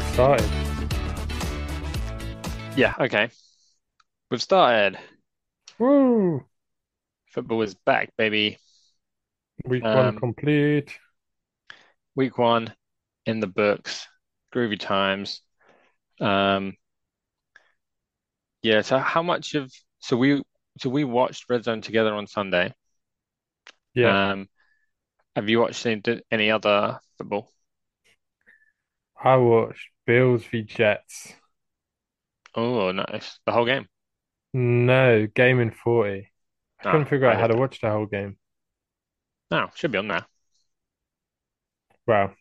haven't we've started. Yeah, okay. We've started. Woo! Football is back, baby. Week one Um, complete. week one in the books. Groovy times. Um, yeah, so how much of so we so we watched Red Zone together on Sunday. Yeah, Um, have you watched any, any other football? I watched Bills v Jets. Oh, nice. The whole game. No, game in 40. I Ah, couldn't figure I out how to watch the whole game. No, should be on there. Wow.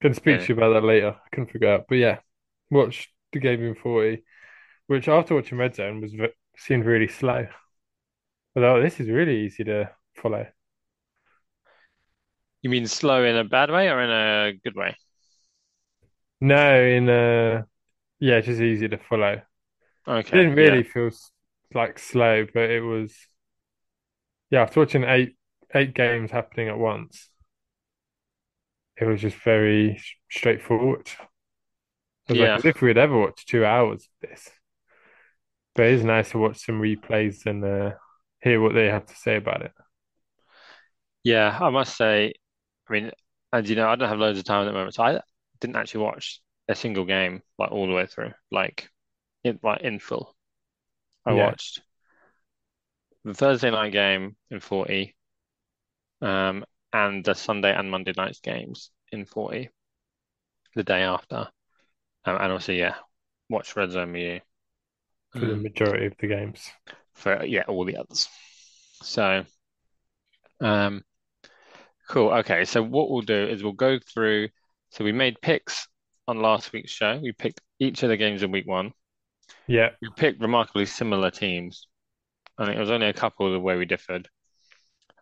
Can speak Yeah. to you about that later. I couldn't figure out. But yeah, watched the game in 40, which after watching Red Zone was ve- seemed really slow. But oh, this is really easy to follow. You mean slow in a bad way or in a good way? No, in uh yeah, it's just easy to follow. Okay, Didn't yeah. really feel s- like slow, but it was yeah, after watching eight eight games happening at once, it was just very s- straightforward. It was like Yeah. as if we'd ever watched two hours of this. But it is nice to watch some replays and uh, hear what they have to say about it. Yeah, I must say, I mean, and you know, I don't have loads of time at the moment, so I didn't actually watch a single game like all the way through, like in like in full. I Yeah, watched the Thursday night game in 40, um, and the Sunday and Monday night's games in 40 the day after. Um, and also, yeah, watch Red Zone you, for the majority of the games. for yeah, all the others. So, um, cool. Okay, so what we'll do is we'll go through. So we made picks on last week's show. We picked each of the games in week one. Yeah, We picked remarkably similar teams. I think it was only a couple of the way we differed.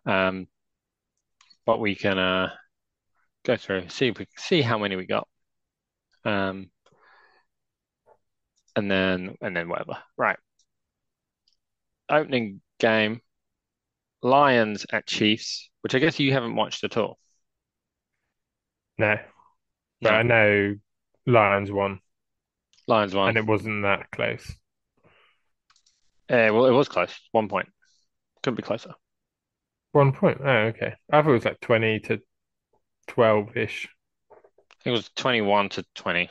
Um, but we can uh go through, see if we see how many we got. Um, and then and then whatever. Right. Opening game, Lions at Chiefs, which I guess you haven't watched at all. no. But No, I know Lions won, Lions won. and it wasn't that close. Uh, well, it was close. One point. Couldn't be closer. One point. Oh, okay. I thought it was like 20 to 12-ish. I think it was 21 to 20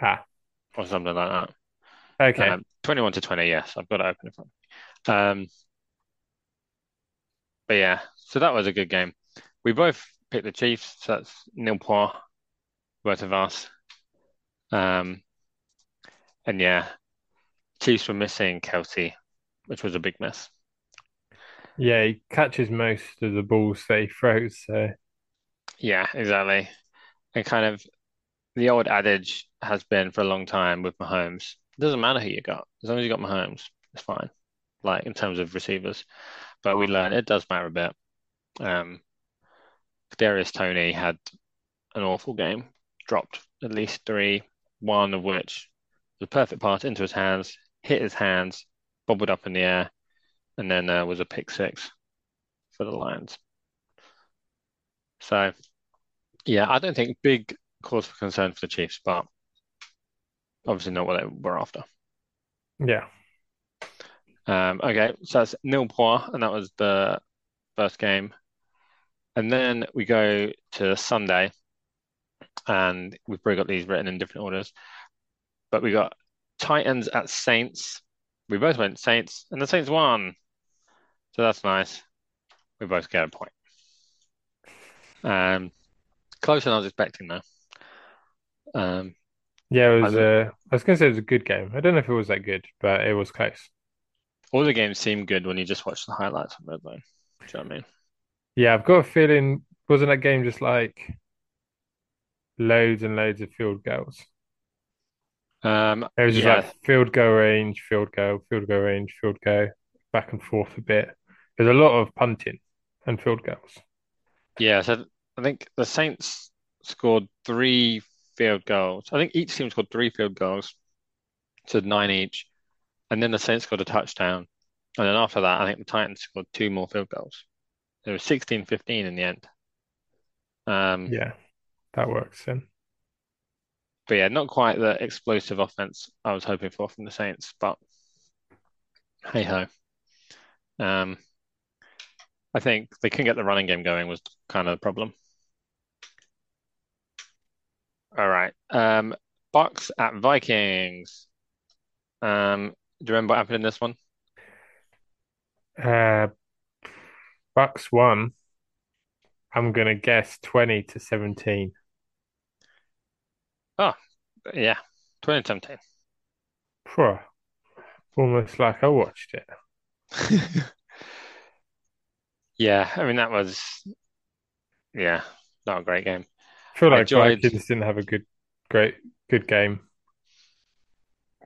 Ah, or something like that. okay. Um, 21 to 20, yes. I've got it open in front. Um, but yeah, so that was a good game. We both picked the Chiefs, so that's nil point, both of us. Um, and yeah, Chiefs were missing Kelce, which was a big miss. Yeah, he catches most of the balls that he throws, so Yeah, exactly. And kind of the old adage has been for a long time with Mahomes. It doesn't matter who you got, as long as you got Mahomes, it's fine. Like in terms of receivers, but we learned it does matter a bit. Um, Kadarius Toney had an awful game, dropped at least three, one of which was a perfect pass into his hands, hit his hands, bobbled up in the air, and then uh, was a pick six for the Lions. So yeah, I don't think big cause for concern for the Chiefs, but obviously not what they were after. yeah. Um, okay, so that's nil point, and that was the first game. And then we go to Sunday, and we've probably got these written in different orders, but we got Titans at Saints. We both went Saints, and the Saints won. So that's nice. We both get a point. Um, closer than I was expecting, though. Um, Yeah, it I, was uh I was gonna say it was a good game. I don't know if it was that good, but it was close. all the games seem good when you just watch the highlights on Red Zone. Do you know what I mean? Yeah, I've got a feeling wasn't that game just like loads and loads of field goals? Um, It was just like field goal range, field goal, field goal range, field goal, back and forth a bit. There's a lot of punting and field goals. yeah. So I think the Saints scored three field goals. I think each team scored three field goals, so nine each. And then the Saints scored a touchdown. And then after that, I think the Titans scored two more field goals. It was 16-15 in the end. Um, Yeah, that works then. but yeah, not quite the explosive offense I was hoping for from the Saints, but hey ho. Um, I think they couldn't get the running game going was kind of the problem. All right. Um, Bucks at Vikings. Um, do you remember what happened in this one? Uh, Bucks won. I'm gonna guess 20 to 17. Oh, yeah, 2017. Phew, almost like I watched it. Yeah, I mean that was yeah, not a great game. I feel I like enjoyed Vikings didn't have a good, great, good game.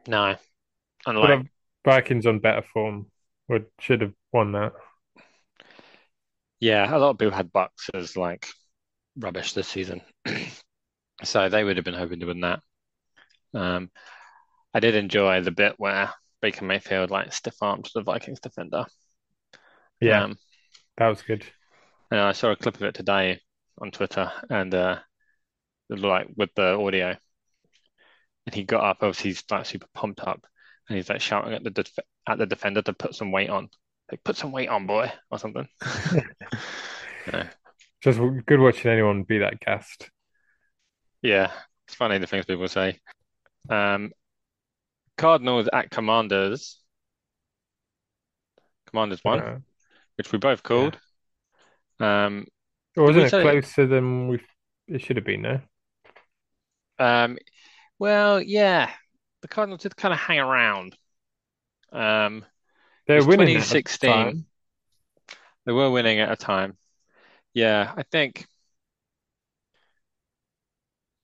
no, unlike uh, Vikings on better form would should have won that. yeah, a lot of people had Bucks as like rubbish this season, so they would have been hoping to win that. Um, I did enjoy the bit where Baker Mayfield like stiff armed the Vikings defender. Yeah, Um, that was good. and I saw a clip of it today on Twitter, and uh, like with the audio, and he got up. Obviously, he's like super pumped up, and he's like shouting at the def at the defender to put some weight on, like put some weight on, boy, or something. Just good watching anyone be that gassed. Yeah, it's funny the things people say. Um, Cardinals at Commanders. Commanders won, Uh, which we both yeah. called. Um, Or wasn't it closer than we it should have been, no? Um, well, yeah, the Cardinals did kind of hang around. Um, They're winning at the 2016. time. They were winning at a time. Yeah, I think.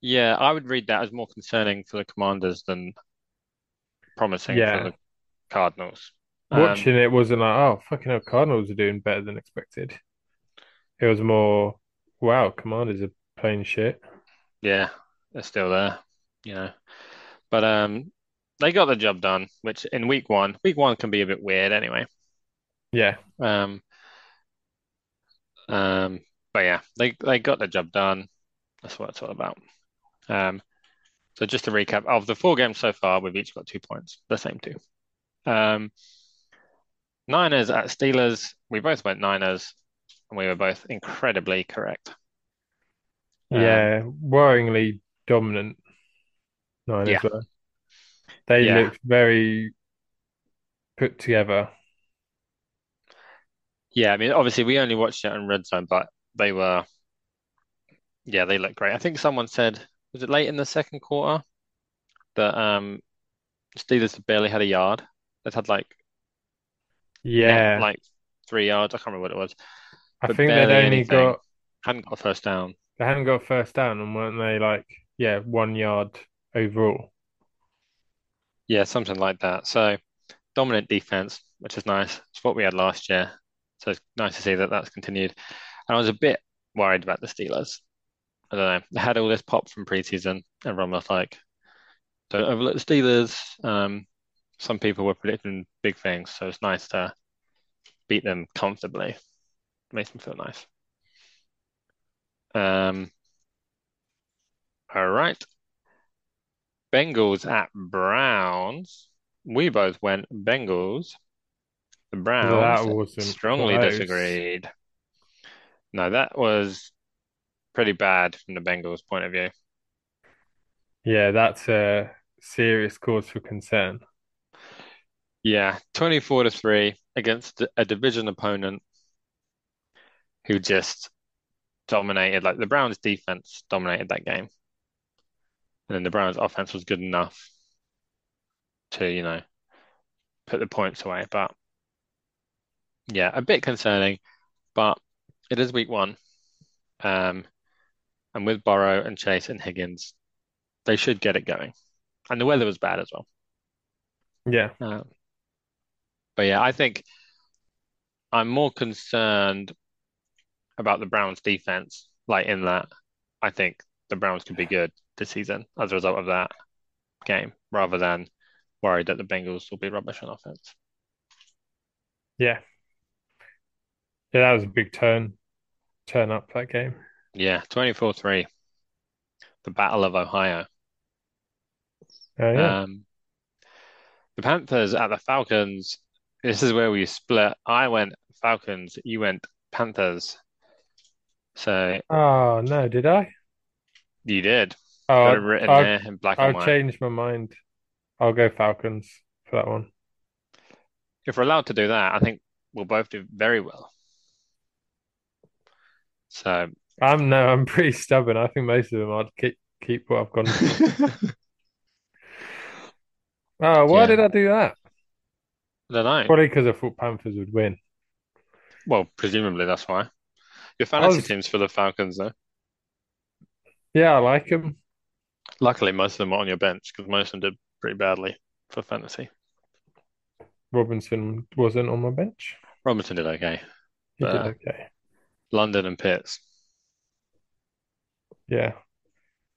Yeah, I would read that as more concerning for the Commanders than promising Yeah. for the Cardinals. Um, Watching it wasn't like, oh, fucking hell, Cardinals are doing better than expected. It was more, wow, Commanders are playing shit. yeah, they're still there, you know. But um, they got the job done, which in week one, week one can be a bit weird anyway. Yeah. Um, um, but yeah, they they got the job done. That's what it's all about. Um, so just to recap, of the four games so far, we've each got two points, the same two. Um, Niners at Steelers. We both went Niners, and we were both incredibly correct. Um, Yeah. Worryingly dominant Niners yeah, were. They yeah, looked very put together. yeah. I mean, obviously, we only watched it on Red Zone, but they were, yeah, they looked great. I think someone said, was it late in the second quarter that um Steelers barely had a yard. They had like Yeah. like three yards. I can't remember what it was, I think they'd only anything. got, Hadn't got a first down. they hadn't got a first down and weren't they like, yeah, one yard overall? Yeah, something like that. So dominant defense, which is nice. It's what we had last year. So it's nice to see that that's continued. And I was a bit worried about the Steelers. I don't know. They had all this pop from preseason. Everyone was like, don't overlook the Steelers. Um, some people were predicting big things. So it's nice to beat them comfortably. Makes me feel nice. Um, all right. Bengals at Browns. We both went Bengals. The That Browns strongly close. disagreed. No, that was pretty bad from the Bengals' point of view. Yeah, that's a serious cause for concern. Yeah, 24 to 3 against a division opponent who just dominated. Like the Browns' defense dominated that game. And then the Browns' offense was good enough to, you know, put the points away. But yeah, a bit concerning, but it is week one. Um, and with Burrow and Chase and Higgins, they should get it going. And the weather was bad as well. Yeah. Um, but yeah, I think I'm more concerned about the Browns defense, like in that I think the Browns could be good this season as a result of that game, rather than worried that the Bengals will be rubbish on offense. Yeah. Yeah, that was a big turn turn up that game. Yeah, 24-3, the Battle of Ohio. Oh yeah. Um, the Panthers at the Falcons. This is where we split. I went Falcons, you went Panthers. So Oh no, did I? you did. Oh, Got it written I'll, there in black I'll white. change my mind. I'll go Falcons for that one. If we're allowed to do that, I think we'll both do very well. So I'm no, I'm pretty stubborn. I think most of them I'd keep keep what I've gone. Oh, why yeah, did I do that? I don't know. Probably because I thought Panthers would win. Well, presumably that's why. Your I fantasy was, team's for the Falcons, though. yeah, I like them. Luckily, most of them are on your bench because most of them did pretty badly for fantasy. Robinson wasn't on my bench. Robinson did okay, He but did uh, okay. London and Pitts. Yeah.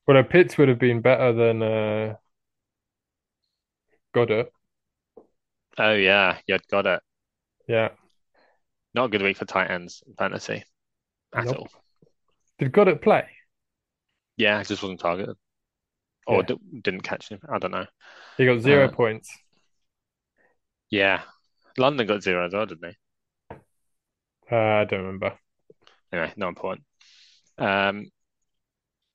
Well, uh, Pitts would have been better than uh, Goedert. Oh yeah, you'd got it. Yeah. Not a good week for tight ends in fantasy at Nope. all. Did Goedert play? Yeah, it just wasn't targeted or Yeah. d didn't catch him. I don't know. He got zero Uh, points. yeah, London got zero as well, didn't Uh, I don't remember. Anyway, not important. Um,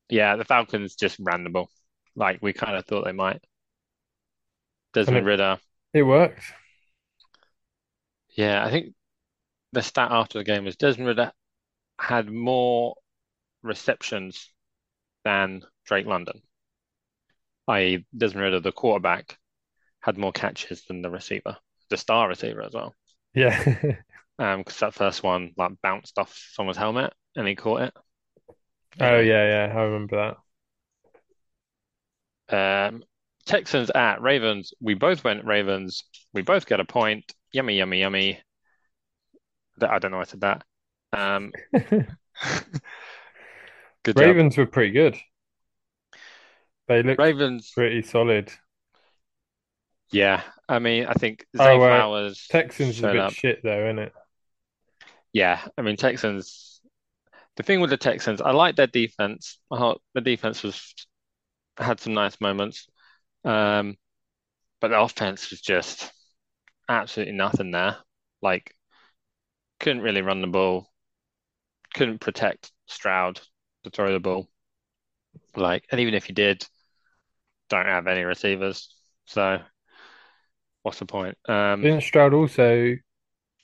yeah, the Falcons just ran the ball like we kind of thought they might. And Desmond it, Ridder. it worked. Yeah, I think the stat after the game was Desmond Ridder had more receptions than Drake London, i.e., Desmond Ridder, the quarterback, had more catches than the receiver, the star receiver as well. Yeah. Um, because that first one like bounced off someone's helmet and he caught it. Oh, yeah, yeah. I remember that. um, Texans at Ravens. We both went Ravens. We both get a point. Yummy, yummy, yummy. That I don't know why I said that. Um, good job. Ravens were pretty good. They looked Ravens. pretty solid. Yeah, I mean, I think Oh, Zay uh, Flowers Texans is a bit up. shit though, isn't it? Yeah, I mean Texans. The thing with the Texans, I like their defense. Thought the defense was had some nice moments, um, but the offense was just absolutely nothing there. Like, couldn't really run the ball, couldn't protect Stroud to throw the ball. Like, and even if you did, don't have any receivers. So, what's the point? Um, Didn't Stroud also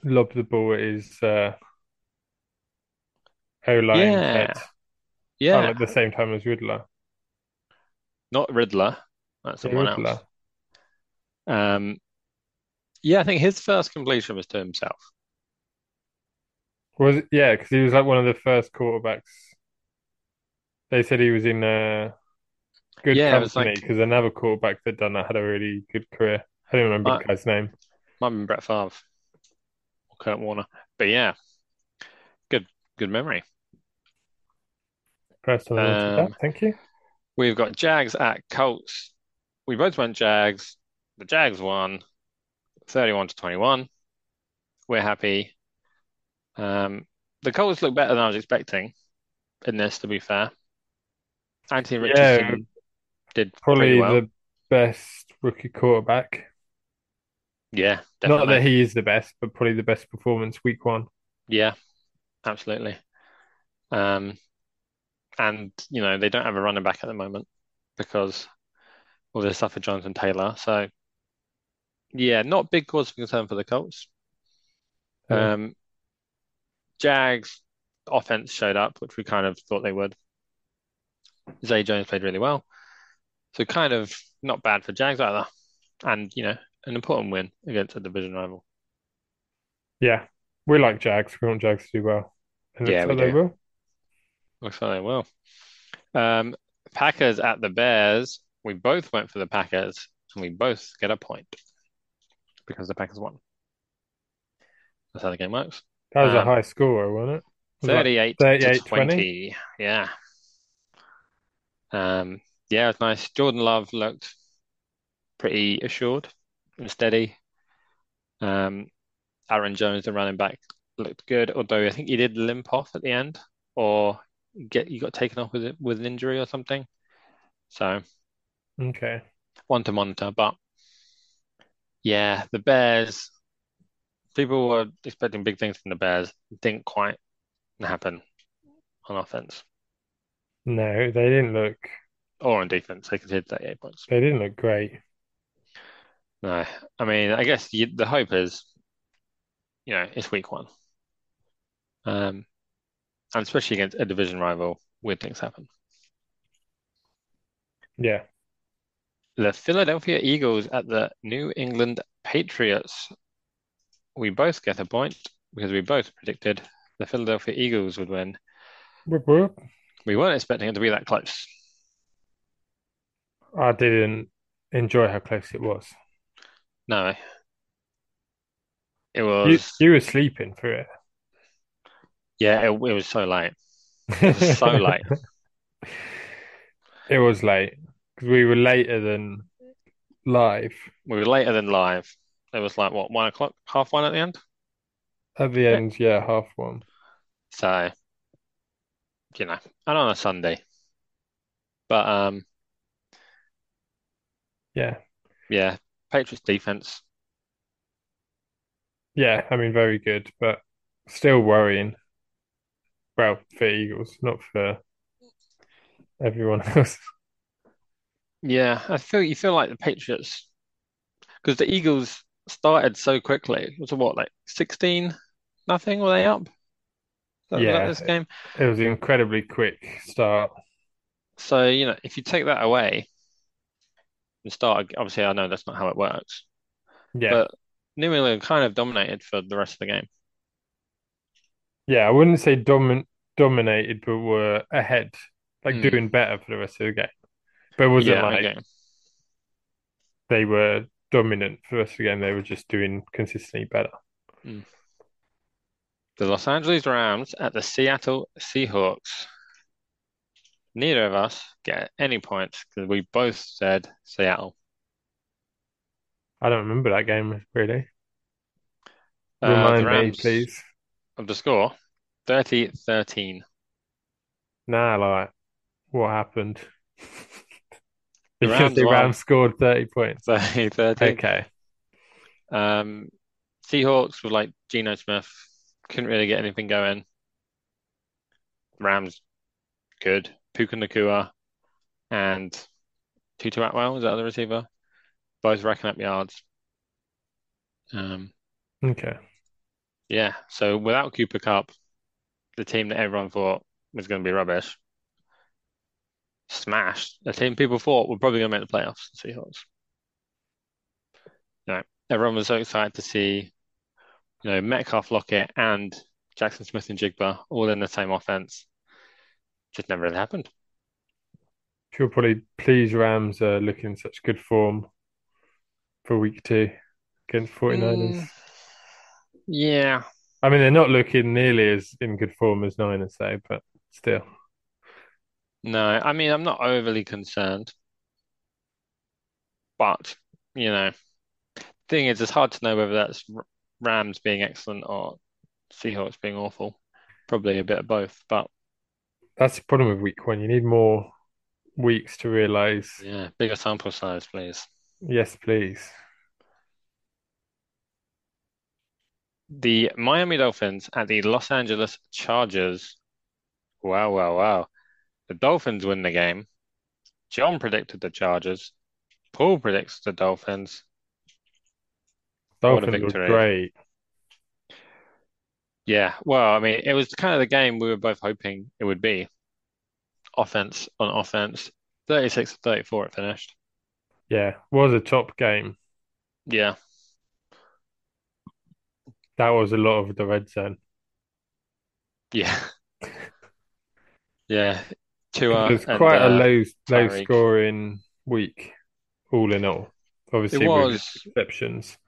lob the ball at his uh, O-line's head yeah, at yeah, like the same time as Riddler? not Riddler. That's Yeah, someone else. Um, yeah, I think his first completion was to himself. Was it? Yeah, because he was like one of the first quarterbacks. They said he was in uh, good Yeah, it was company like because another quarterback that done that had a really good career. I don't remember the guy's name. might have been Brett Favre or Kurt Warner. But yeah, good memory. That. Um, Thank you. we've got Jags at Colts. We both went Jags. The Jags won 31 to 21. We're happy. Um, the Colts look better than I was expecting in this, to be fair. Anthony Yeah, Richardson did pretty probably well. the best rookie quarterback. Yeah, Not that he is the best, but probably the best performance week one. Yeah, absolutely. Um, and you know, they don't have a running back at the moment because all this stuff with Jonathan Taylor. So yeah, not big cause for concern for the Colts. Yeah. Um, Jags offense showed up, which we kind of thought they would. Zay Jones played really well. So kind of not bad for Jags either. And, you know, an important win against a division rival. Yeah. We like Jags. We want Jags to do well. And it Yeah, looks we like they will. Looks like they will. Um, Packers at the Bears. We both went for the Packers and we both get a point because the Packers won. That's how the game works. That was a Um, high score, wasn't it? It was like 38 to 20. 20. Yeah. Um, yeah, it's nice. Jordan Love looked pretty assured and steady. Um, Aaron Jones, the running back, looked good, although I think he did limp off at the end, or get he got taken off with it with an injury or something. So Okay. one to monitor. But yeah, the Bears, people were expecting big things from the Bears. Didn't quite happen on offense No, they didn't look or on defense. They conceded 38 points. they didn't look great. No, I mean, I guess you, the hope is, you know, it's week one. Um, and especially against a division rival, weird things happen. Yeah. The Philadelphia Eagles at the New England Patriots. We both get a point because we both predicted the Philadelphia Eagles would win. Whoop, whoop. We weren't expecting it to be that close. I didn't enjoy how close it was. No, it was, you were sleeping through it. yeah, it, it was so late. It was so late. It was late because we were later than live. We were later than live. It was like, what, one o'clock, half one at the end? At the end, yeah, half one. So, you know, and on a Sunday. But um, Yeah. yeah, Patriots defense. Yeah, I mean, very good, but still worrying. Well, for Eagles, not for everyone else. Yeah, I feel you feel like the Patriots because the Eagles started so quickly. It was what, like 16 nothing? Were they up? That Yeah, this game? it was an incredibly quick start. So, you know, if you take that away and start, obviously, I know that's not how it works, Yeah. but New England kind of dominated for the rest of the game. Yeah, I wouldn't say domin dominated, but were ahead, like Mm, doing better for the rest of the game. But it wasn't yeah, like okay. they were dominant for the rest of the game. They were just doing consistently better. Mm. The Los Angeles Rams at the Seattle Seahawks. Neither of us get any points because we both said Seattle. I don't remember that game really. Uh, Remind me, Rams please. of the score 30-13. Nah, like what happened? The Because Rams the won scored 30 points. 30-13. Okay. Um, Seahawks were like Geno Smith, couldn't really get anything going. Rams, good. Puka Nacua and Tutu Atwell, is that the receiver? Both racking up yards. Um, Okay. yeah, so without Cooper Kupp, the team that everyone thought was going to be rubbish, smashed a team people thought were probably going to make the playoffs, the Seahawks. You know, everyone was so excited to see, you know, Metcalf, Lockett, and Jaxon Smith-Njigba all in the same offense. Just never really happened. Sure, probably please Rams are looking in such good form for week two against 49ers. Mm, yeah, I mean, they're not looking nearly as in good form as Niners, though, but still. no, I mean, I'm not overly concerned, but, you know, thing is, it's hard to know whether that's Rams being excellent or Seahawks being awful. Probably a bit of both, but That's the problem with week one. You need more weeks to realize, yeah, bigger sample size, please. Yes, please. The Miami Dolphins at the Los Angeles Chargers. Wow, wow, wow. The Dolphins win the game. John predicted the Chargers. Paul predicts the Dolphins. Dolphins were great. Yeah, well, I mean, it was kind of the game we were both hoping it would be. Offense on offense. 36 to 34 it finished. Yeah, was a top game. Yeah, That was a lot of the red zone. yeah, yeah. It Tua was and quite a uh, low, low Tyreek. scoring week, all in all. It Obviously, with exceptions,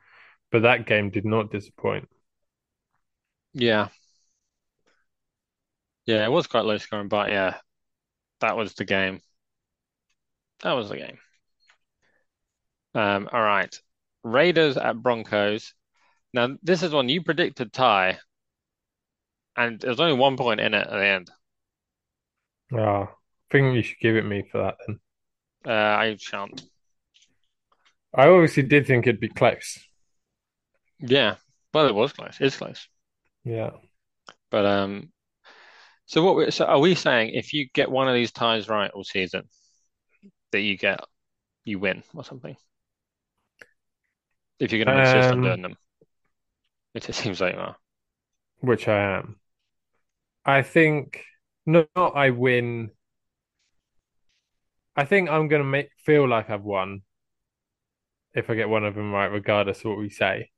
but that game did not disappoint. yeah, yeah, it was quite low scoring, but yeah, that was the game. That was the game. Um, all right. Raiders at Broncos. Now, this is one you predicted tie, and there's only one point in it at the end. Ah, I think you should give it me for that then. Uh, I shan't. I obviously did think it'd be close. Yeah. Well, it was close. It's close. Yeah. But um, so what? We, so are we saying if you get one of these ties right all season, that you get you win or something? If you're going to insist on Um, doing them, which it seems like you are. which I am. I think not I win. I think I'm gonna make feel like I've won if I get one of them right, regardless of what we say.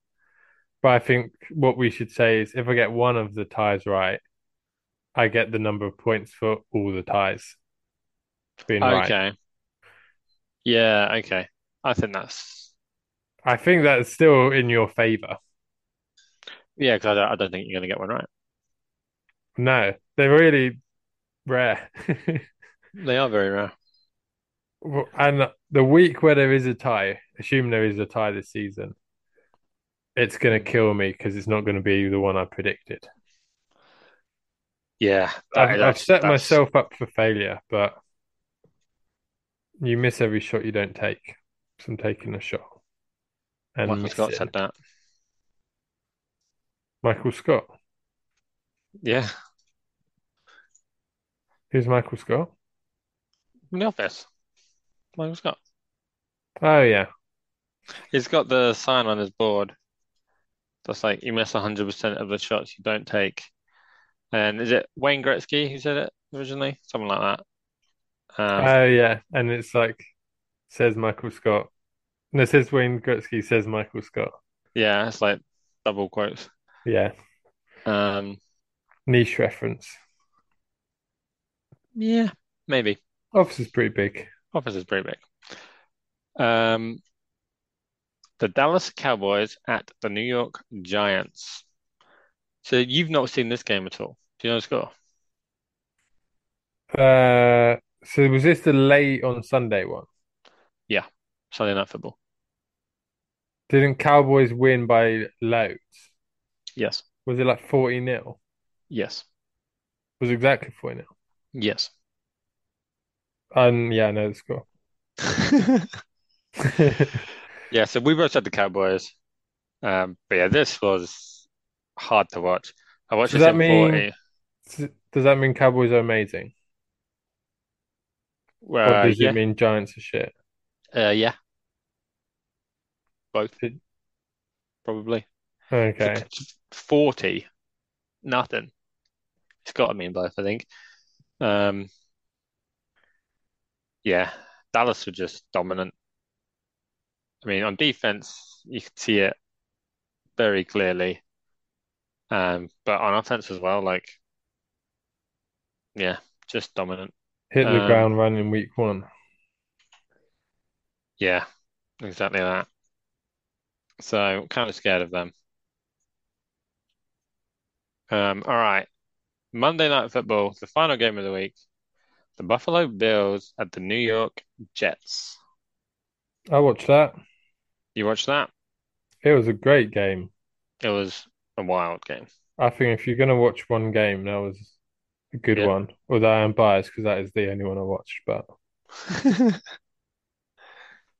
But I think what we should say is if I get one of the ties right, I get the number of points for all the ties being right. Okay. Yeah. Okay. I think that's I think that's still in your favor. yeah. Because I don't, I don't think you're going to get one right. No, they're really rare. They are very rare. And the week where there is a tie, assume there is a tie this season, it's going to kill me because it's not going to be the one I predicted. Yeah. That I've I've set that's myself up for failure, but you miss every shot you don't take. So I'm taking a shot and Michael Scott said that. Michael Scott. Yeah. Who's Michael Scott? In the office. Michael Scott. Oh yeah. He's got the sign on his board that's like you miss 100% of the shots you don't take. And is it Wayne Gretzky who said it originally? Something like that. Um, Oh yeah. And it's like says Michael Scott. No, it says Wayne Gretzky says Michael Scott. yeah, it's like double quotes. Yeah. Um, Niche reference. yeah, maybe. Office is pretty big. Office is pretty big. Um, the Dallas Cowboys at the New York Giants. So you've not seen this game at all. Do you know the score? Uh so was this the late on Sunday one? Yeah, Sunday Night Football. Didn't Cowboys win by loads? Yes, Was it like 40 nil? yes, Was it exactly 40 nil? yes. Um yeah, I know the score. Yeah, so we both had the Cowboys. Um, but yeah, this was hard to watch. I watched Does this that mean 40. does that mean Cowboys are amazing? Or Uh, does it mean Giants are shit? uh, yeah, both probably. Okay. 40, nothing. It's got to mean both, I think. Um, yeah, Dallas were just dominant. I mean, on defense, you could see it very clearly. Um, but on offense as well, like, yeah, just dominant. Hit the Um, ground running week one. yeah, exactly that. So kind of scared of them. Um, all right. Monday Night Football, the final game of the week. The Buffalo Bills at the New York Jets. I watched that. You watched that? It was a great game. It was a wild game. I think if you're gonna watch one game, that was a good Yeah. one. Although I am biased because that is the only one I watched, but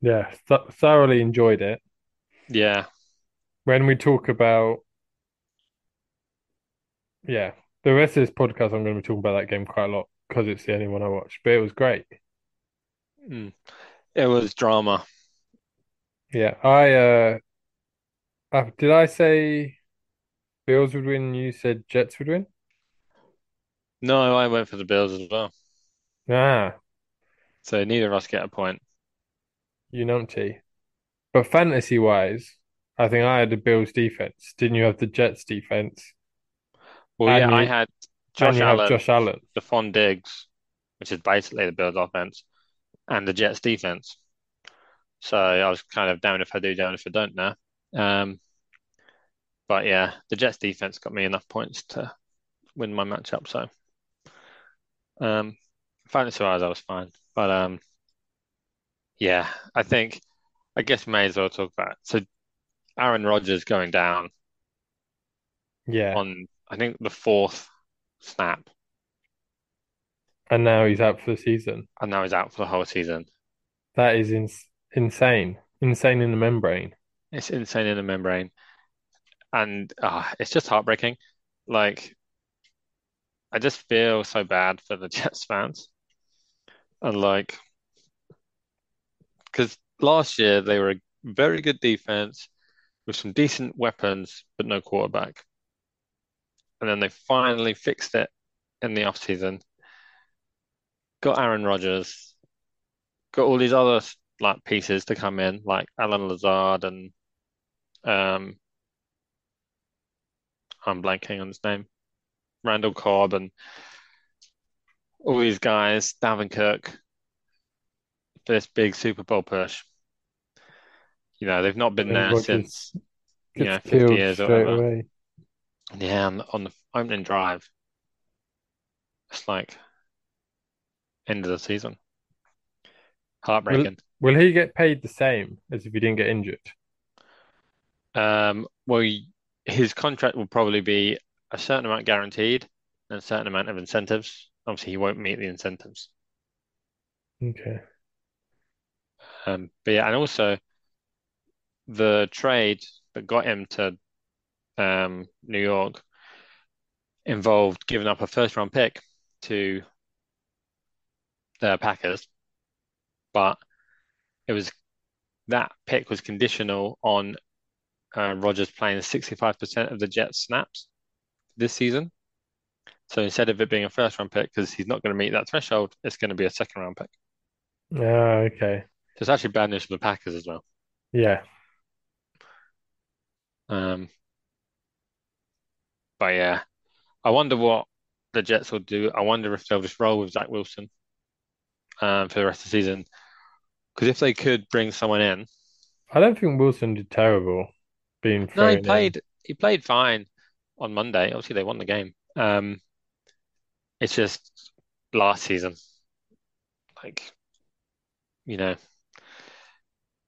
yeah, th thoroughly enjoyed it. Yeah. When we talk about yeah, the rest of this podcast, I'm going to be talking about that game quite a lot because it's the only one I watched. But it was great. Mm. It was drama. Yeah, I uh, uh did I say Bills would win? You said Jets would win. No, I went for the Bills as well. Ah, So neither of us get a point. you numpty. But fantasy wise, I think I had the Bills defense. Didn't you have the Jets defense? Well, And yeah, I had Josh you Allen, Josh Allen. Stefon Diggs, which is basically the Bills offense, and the Jets defense. So I was kind of down if I do, down if I don't now. Um, but yeah, the Jets defense got me enough points to win my matchup. So um, fantasy wise, I was fine. But um, yeah, I think I guess we may as well talk about. So Aaron Rodgers going down Yeah, on I think the fourth snap, and now he's out for the season. and now he's out for the whole season. That is ins insane. insane in the membrane. It's insane in the membrane, and uh, it's just heartbreaking. Like I just feel so bad for the Jets fans, and like because last year they were a very good defense with some decent weapons, but no quarterback. And then they finally fixed it in the offseason. Got Aaron Rodgers, got all these other like pieces to come in, like Allen Lazard and um I'm blanking on his name. Randall Cobb and all these guys, Cook, for this big Super Bowl push. You know, they've not been there Rodgers since, you know, 50 years or whatever. away. Yeah, on the, on the opening drive, it's like end of the season. Heartbreaking. will he get paid the same as if he didn't get injured? Um, well, his contract will probably be a certain amount guaranteed and a certain amount of incentives. Obviously, he won't meet the incentives. Okay. Um, but yeah, and also the trade that got him to um, New York involved giving up a first round pick to the Packers, but it was that pick was conditional on uh, Rodgers playing 65% of the Jets snaps this season. So instead of it being a first round pick, because he's not going to meet that threshold, it's going to be a second round pick. Ah, okay. So it's actually bad news for the Packers as well. Yeah. Um, but yeah, I wonder what the Jets will do. I wonder if they'll just roll with Zach Wilson um, for the rest of the season. Because if they could bring someone in, I don't think Wilson did terrible being no, he thrown in. played he played fine on Monday. Obviously, they won the game. Um, it's just last season, like you know,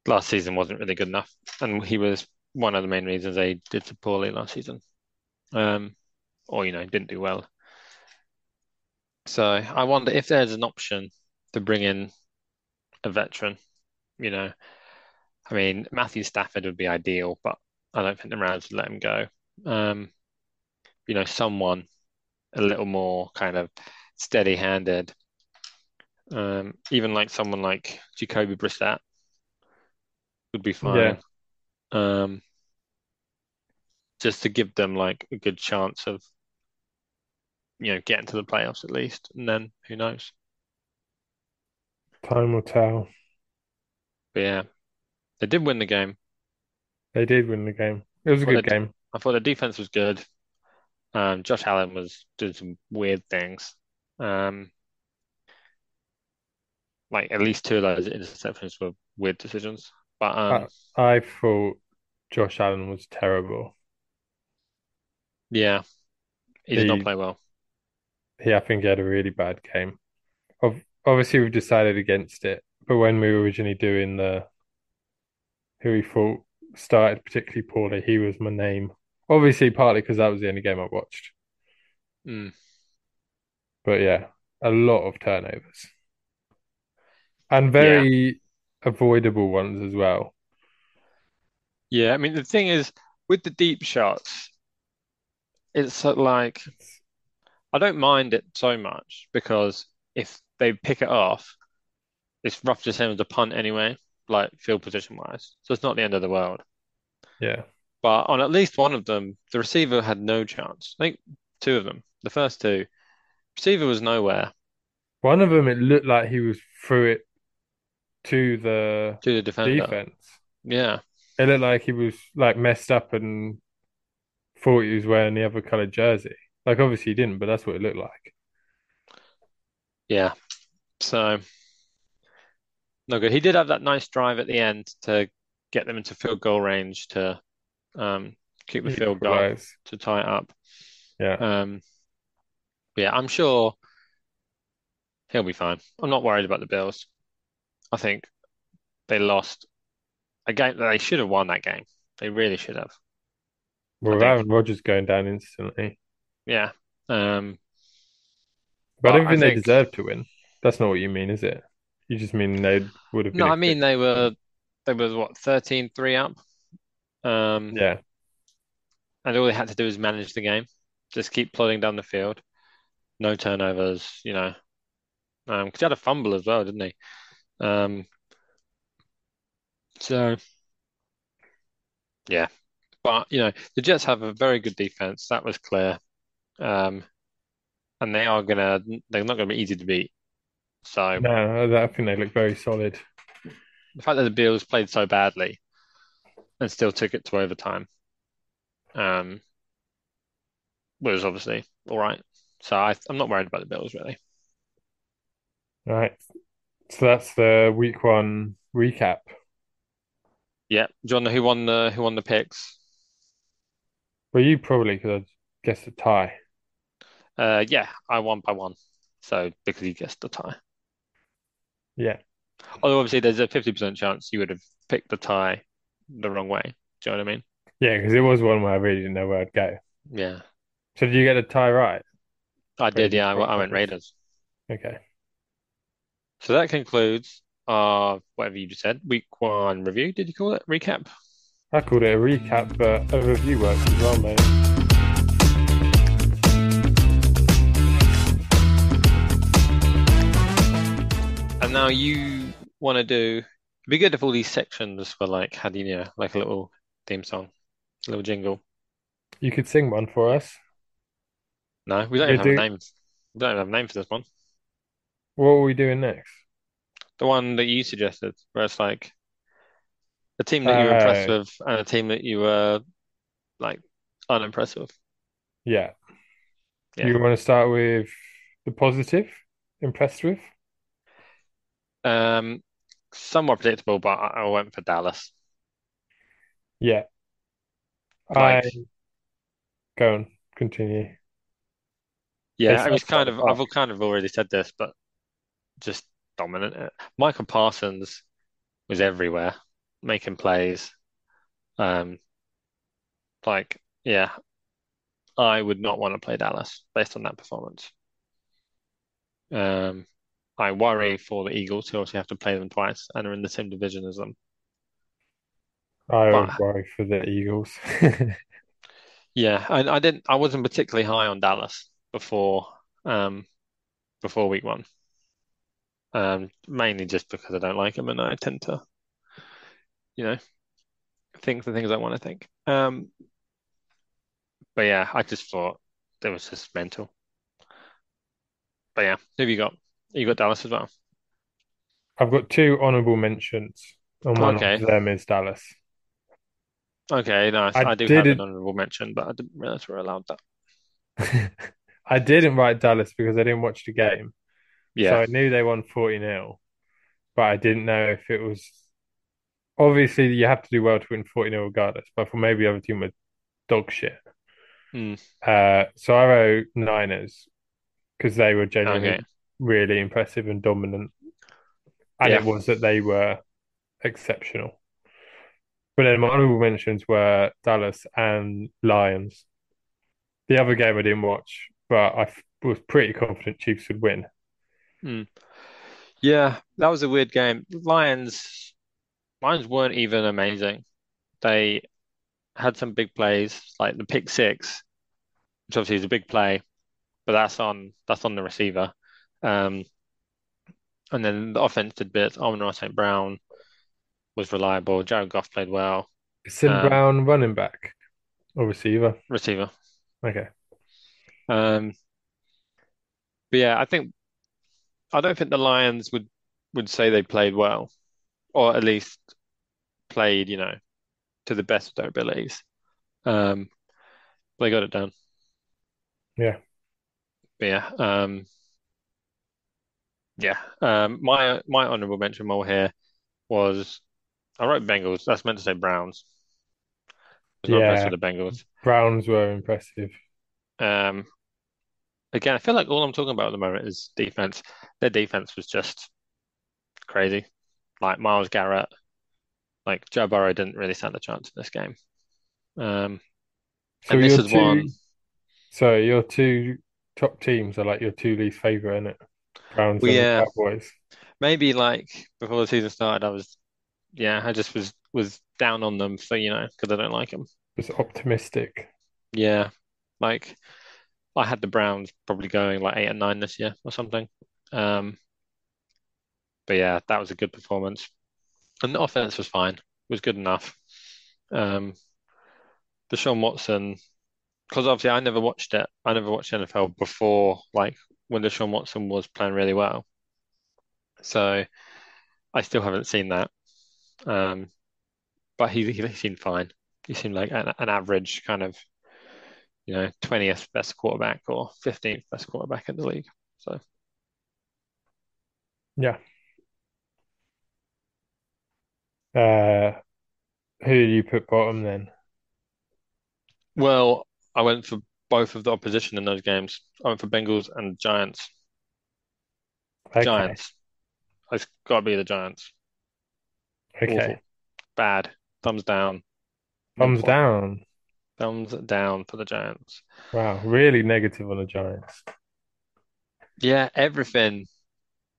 last season wasn't really good enough, and he was one of the main reasons they did so poorly last season. Um, or you know, didn't do well. So I wonder if there's an option to bring in a veteran. You know, I mean, Matthew Stafford would be ideal, but I don't think the Rams would let him go. Um, you know, someone a little more kind of steady-handed. Um, even like someone like Jacoby Brissett would be fine. Yeah. Um, just to give them like a good chance of, you know, getting to the playoffs at least, and then who knows? Time will tell. But yeah, they did win the game. They did win the game. It was a good game. I thought the defense was good. Um, Josh Allen was doing some weird things. Um, like at least two of those interceptions were weird decisions. But I, um, I thought Josh Allen was terrible. yeah, he did not play well. he, I think he had a really bad game. Ob obviously, we've decided against it, but when we were originally doing the who we thought started particularly poorly, he was my name. Obviously, partly because that was the only game I watched. Mm. But yeah, a lot of turnovers and very avoidable ones as well. yeah. I mean, the thing is, with the deep shots, it's sort of like I don't mind it so much because if they pick it off, it's roughly the same as a punt anyway, like field position wise. So it's not the end of the world. yeah. But on at least one of them, the receiver had no chance. I think two of them, the first two, receiver was nowhere One of them, it looked like he was through it to the to the defender. defense. Yeah, It looked like he was like messed up and thought he was wearing the other colored jersey. Like obviously he didn't, but that's what it looked like. yeah. So no good. He did have that nice drive at the end to get them into field goal range to um, keep the field goal to tie it up. Yeah. Um, yeah, I'm sure he'll be fine. I'm not worried about the Bills. I think they lost a game that they should have won that game. They really should have. Well, I Aaron Rodgers going down instantly. yeah. Um, But I don't I think they think deserve to win. That's not what you mean, is it? You just mean they would have no, I mean they were they was what 13-3 up. Um, Yeah. and all they had to do was manage the game, just keep plodding down the field, no turnovers, you know. Um, 'cause he had a fumble as well, didn't he? Um, so yeah, but you know the Jets have a very good defense. That was clear. Um, and they are gonna they're not gonna be easy to beat. So No, I think they look very solid. the fact that the Bills played so badly and still took it to overtime, um, was obviously all right. So I, I'm not worried about the Bills really. Right. So that's the week one recap. Yeah, do you want to know who won the who won the picks? Well, you probably could have guessed a tie. Uh, yeah, I won by one. So because you guessed the tie. Yeah. Although obviously there's a 50% chance you would have picked the tie the wrong way. Do you know what I mean? Yeah, because it was one where I really didn't know where I'd go. Yeah, So did you get a tie right? I did. Yeah, I, I went Raiders. Okay. So that concludes our whatever you just said, week one review. Did you call it recap? I called it a recap, but a review works as well, mate. And now you want to do. It'd be good if all these sections were like had you know like a little theme song, a little jingle. You could sing one for us. No, we don't even have a name. We don't even have a name for this one. What were we doing next? The one that you suggested, where it's like a team that you were impressed Uh, with and a team that you were like unimpressed with. yeah. Yeah. You want to start with the positive? Impressed with? Um, somewhat predictable, but I, I went for Dallas. Yeah. I Like, go on, continue. They yeah, I was sucked kind of I've kind of already said this, but just dominant. Uh, Micah Parsons was everywhere, making plays. Um, like, yeah, I would not want to play Dallas based on that performance. Um, I worry for the Eagles who obviously have to play them twice and are in the same division as them. I would But worry for the Eagles. yeah, I, I didn't I wasn't particularly high on Dallas before um before week one. Um, mainly just because I don't like them and I tend to, you know, think the things I want to think. Um, but yeah, I just thought it was just mental. But yeah, who have you got? You got Dallas as well. I've got two honorable mentions, and one of them is Dallas. Okay, nice. I I do have an honorable mention, but I didn't realize we're allowed that. I didn't write Dallas because I didn't watch the game. So I knew they won 40 nil, but I didn't know if it was obviously you have to do well to win 40 nil regardless, but for maybe the other team were dog shit. Mm, Uh, so I wrote Niners because they were genuinely okay. really impressive and dominant, and Yeah. it was that they were exceptional. But then my honorable mentions were Dallas and Lions. The other game I didn't watch, but I f- was pretty confident Chiefs would win. Mm. Yeah, that was a weird game. Lions, Lions weren't even amazing. They had some big plays, like the pick six, which obviously is a big play, but that's on that's on the receiver. Um, and then the offense did bits. Amon-Ra St. Brown was reliable. Jared Goff played well. Sim Um, Brown running back or receiver. receiver. Okay. Um, but yeah, I think I don't think the Lions would would say they played well, or at least played, you know, to the best of their abilities. Um, they got it done. Yeah. But yeah, um, yeah. Um, my my honorable mention more here was I wrote Bengals. That's meant to say Browns. Yeah. the Bengals. Browns were impressive. Um, again, I feel like all I'm talking about at the moment is defense. Their defense was just crazy. Like Myles Garrett, like Joe Burrow didn't really stand a chance in this game. Um, So and this your is two, one, so your two top teams are like your two least favorite, innit? Browns well, and yeah, Cowboys. maybe like before the season started, I was yeah, I just was was down on them for, you know, because I don't like them. Just optimistic. Yeah, like I had the Browns probably going like eight and nine this year or something. Um, but yeah, that was a good performance, and the offense was fine, was good enough. Um, Deshaun Watson, because obviously I never watched it. I never watched NFL before, like when Deshaun Watson was playing really well. So I still haven't seen that. Um, but he he seemed fine. He seemed like an, an average kind of, you know, 20th best quarterback or 15th best quarterback in the league. So Yeah. Uh, who did you put bottom then? well, I went for both of the opposition in those games. I went for Bengals and Giants. Okay. Giants. It's got to be the Giants. Awful. Okay. Bad. Thumbs down. Thumbs down. Thumbs down for the Giants. Wow. Really negative on the Giants. Yeah, everything,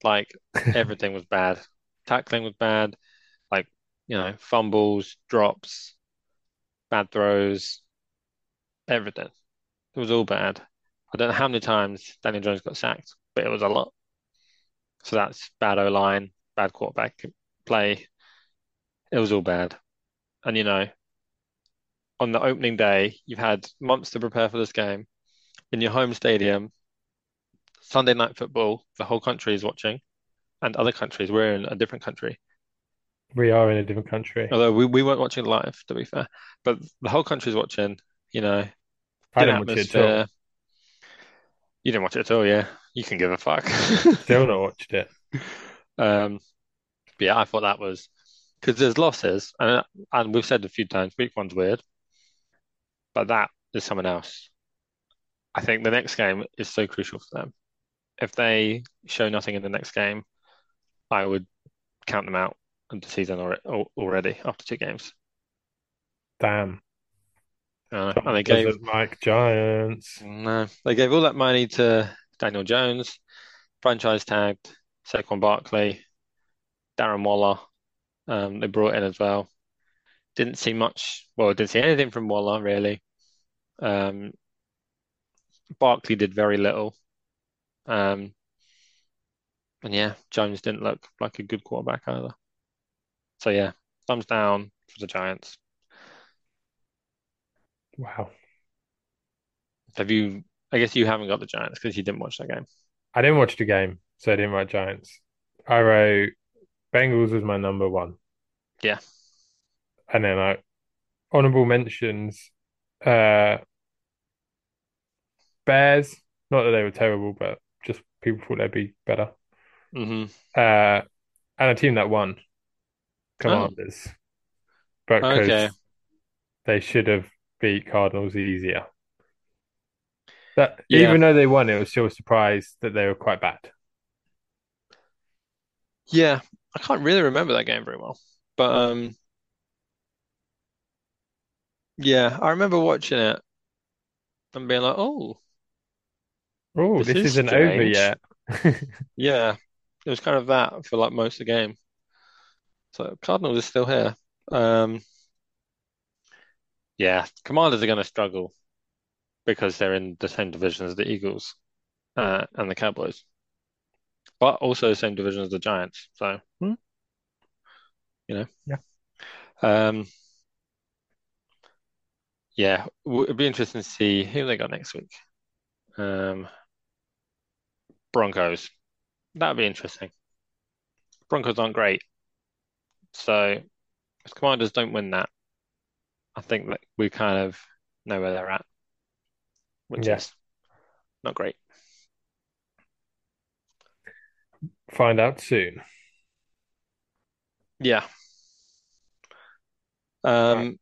like everything was bad. Tackling was bad. Like, you know, fumbles, drops, bad throws, everything. It was all bad. I don't know how many times Daniel Jones got sacked, but it was a lot. So that's bad O line, bad quarterback play. It was all bad. And you know, on the opening day, you've had months to prepare for this game in your home stadium, Sunday night football, the whole country is watching, and other countries, we're in a different country. We are in a different country. Although we, we weren't watching live, to be fair. But the whole country's watching, you know, I didn't watch it at all. You didn't watch it at all, yeah. You can give a fuck. Still not watched it. Um, yeah, I thought that was because there's losses, and and we've said a few times, week one's weird, but that is someone else. I think the next game is so crucial for them. If they show nothing in the next game, I would count them out of the season already after two games. Damn. Uh, and they gave like Giants. no, they gave all that money to Daniel Jones, franchise tagged Saquon Barkley, Darren Waller. Um, they brought in as well. Didn't see much. Well, didn't see anything from Waller really. Um, Barkley did very little. Um, and yeah, Jones didn't look like a good quarterback either. So yeah, thumbs down for the Giants. Wow. Have you? I guess you haven't got the Giants because you didn't watch that game. I didn't watch the game, so I didn't write Giants. I wrote Bengals was my number one. Yeah. And then I honorable mentions uh Bears. Not that they were terrible, but just people thought they'd be better. hmm Uh and a team that won, Oh, Commanders. But okay. because they should have beat Cardinals easier. That Yeah. even though they won, it was still a surprise that they were quite bad. Yeah. I can't really remember that game very well, but um, yeah, I remember watching it and being like, "Oh, Oh, this this is isn't over strange." yet. Yeah, it was kind of that for like most of the game. So Cardinals is still here. Um, yeah, Commanders are going to struggle because they're in the same division as the Eagles uh, and the Cowboys, but also the same division as the Giants. So, hmm, you know, Yeah. um, yeah, it'd be interesting to see who they got next week. Um, Broncos. That'd be interesting. Broncos aren't great, so if Commanders don't win that, I think that we kind of know where they're at, which Yeah. is not great. Find out soon. Yeah. Right. Um,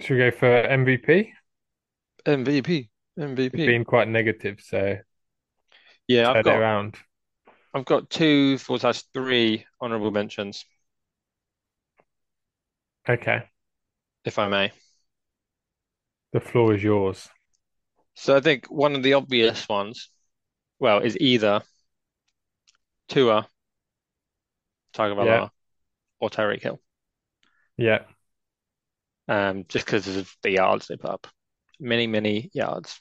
Should we go for MVP? MVP, It's MVP. been quite negative, so Yeah, I've got around. I've got two forward slash three honorable mentions, Okay. if I may. The floor is yours. So I think one of the obvious ones, well, is either Tua Yeah. Tagovailoa or Tyreek Hill, Yeah, um, just because of the yards they put up. Many, many yards.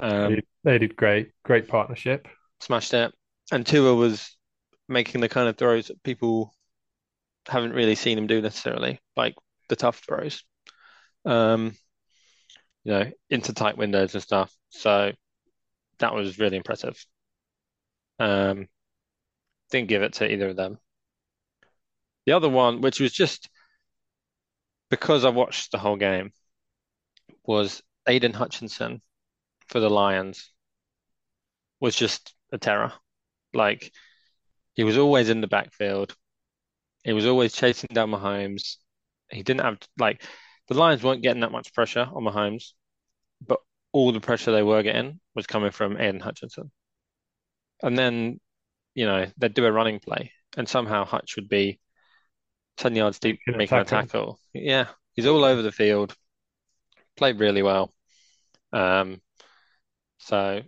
Um, they, they did great. Great partnership. smashed it. And Tua was making the kind of throws that people haven't really seen him do necessarily, like the tough throws, um, you know, into tight windows and stuff. So that was really impressive. Um, didn't give it to either of them. The other one, which was just because I watched the whole game, was Aidan Hutchinson for the Lions was just a terror. Like he was always in the backfield. He was always chasing down Mahomes. He didn't have like the Lions weren't getting that much pressure on Mahomes, but all the pressure they were getting was coming from Aidan Hutchinson. And then, you know, they'd do a running play, and somehow Hutch would be 10 yards deep making a tackle. Yeah, he's all over the field, played really well. Um, so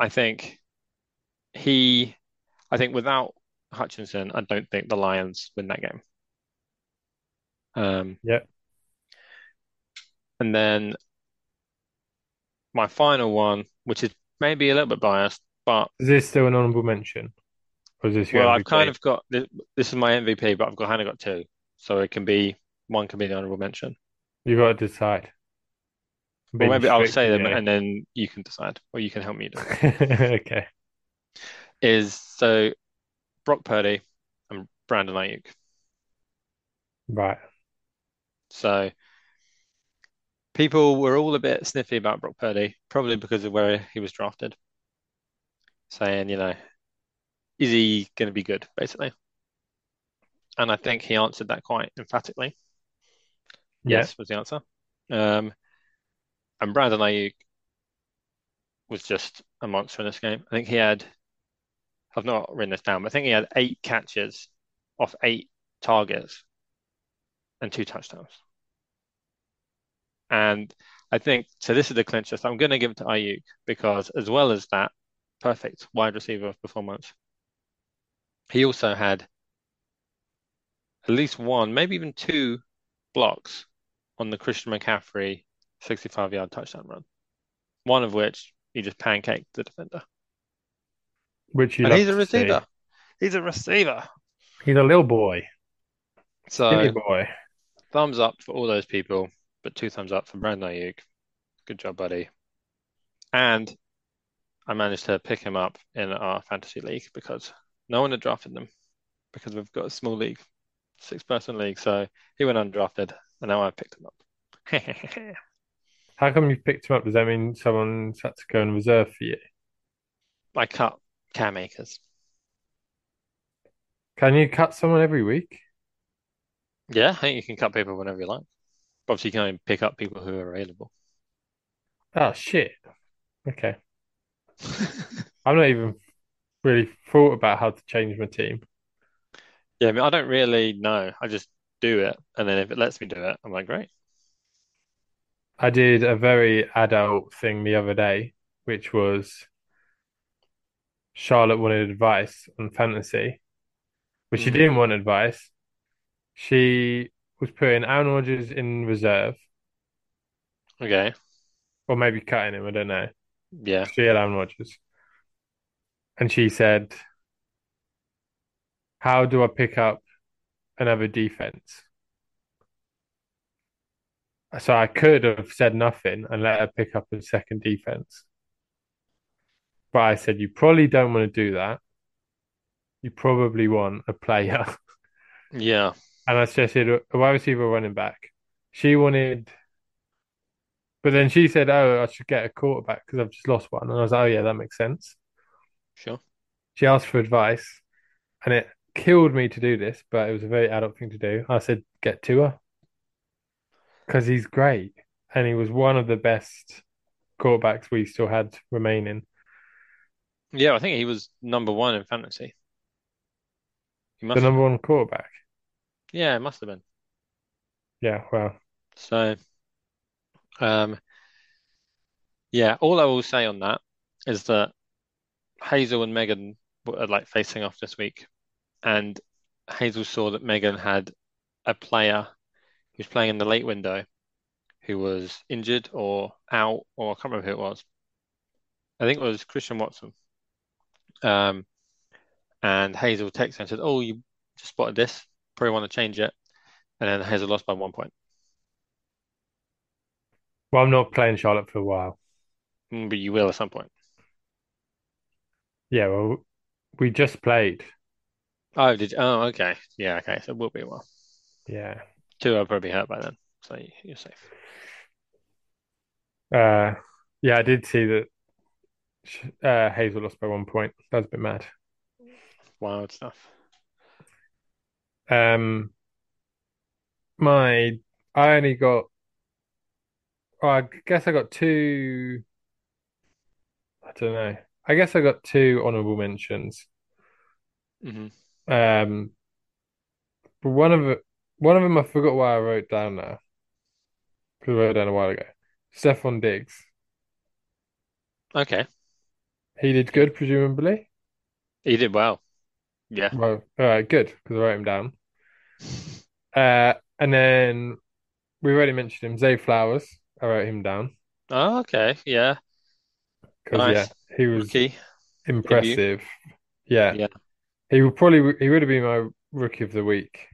I think he, I think without Hutchinson, I don't think the Lions win that game. Um, Yeah. and then my final one, which is maybe a little bit biased, but Is this still an honorable mention? Or is this your well, I've kind of got this, this is my MVP, but I've got kind of got two, so it can be one can be the honorable mention. You've got to decide. Well, maybe I'll say them you. and then you can decide, or you can help me decide. Okay. Is so Brock Purdy and Brandon Aiyuk. Right. So people were all a bit sniffy about Brock Purdy, probably because of where he was drafted, saying, you know, is he going to be good, basically? And I think he answered that quite emphatically. Yeah. Yes, was the answer. Um, and Brandon Aiyuk was just a monster in this game. I think he had, I've not written this down, but I think he had eight catches off eight targets and two touchdowns. And I think, so this is the clincher. So I'm going to give it to Aiyuk because, as well as that perfect wide receiver performance, he also had at least one, maybe even two blocks on the Christian McCaffrey 65 yard touchdown run. One of which he just pancaked the defender. Which And he's a to see. receiver. He's a receiver. He's a little boy. Skinny So boy. thumbs up for all those people, but two thumbs up for Brandon Aiyuk. Good job, buddy. And I managed to pick him up in our fantasy league because no one had drafted them because we've got a small league, six person league. So he went undrafted and now I picked him up. How come you picked him up? Does that mean someone's had to go and reserve for you? I cut Cam Akers. Can you cut someone every week? Yeah, I think you can cut people whenever you like. Obviously, you can only pick up people who are available. Oh shit. Okay. I've not even really thought about how to change my team. Yeah, I mean, I don't really know. I just do it. And then if it lets me do it, I'm like, great. I did a very adult thing the other day, which was Charlotte wanted advice on fantasy, but she Mm, didn't want advice. She was putting Aaron Rodgers in reserve, okay. or maybe cutting him, I don't know. Yeah. She had Aaron Rodgers. And she said, How do I pick up another defense? So I could have said nothing and let her pick up a second defense. But I said, You probably don't want to do that. You probably want a player. Yeah. And I suggested a wide receiver running back. She wanted, but then she said, Oh, I should get a quarterback because I've just lost one. And I was like, Oh, yeah, that makes sense. Sure. She asked for advice and it killed me to do this, but it was a very adult thing to do. I said, Get Tua because he's great. And he was one of the best quarterbacks we still had remaining. Yeah, I think he was number one in fantasy. He The number been. one quarterback. Yeah, it must have been. Yeah, well, So, um, yeah, all I will say on that is that Hazel and Megan are like facing off this week, and Hazel saw that Megan had a player who was playing in the late window who was injured or out, or I can't remember who it was. I think it was Christian Watson. Um, and Hazel texted and said, "Oh, you just spotted this. Probably want to change it." And then Hazel lost by one point. Well, I'm not playing Charlotte for a while. Mm, But you will at some point. Yeah, well, we just played. Oh, did? Oh, okay. Yeah, okay. So it will be a while. Yeah. Two are probably hurt by then, so you- you're safe. Uh, yeah, I did see that uh, Hazel lost by one point. That was a bit mad. Wild stuff. Um, my, I only got, oh, I guess I got two, I don't know. I guess I got two honorable mentions. hmm Um, but one of it, one of them I forgot why I wrote down now I wrote down a while ago. Stefon Diggs. Okay. He did good, presumably. He did well. Yeah. Well, all right, good because I wrote him down. Uh, and then we already mentioned him, Zay Flowers. I wrote him down Oh, okay. Yeah. because yeah, he was Rookie debut. impressive. Yeah, Yeah. He would probably he would have been my rookie of the week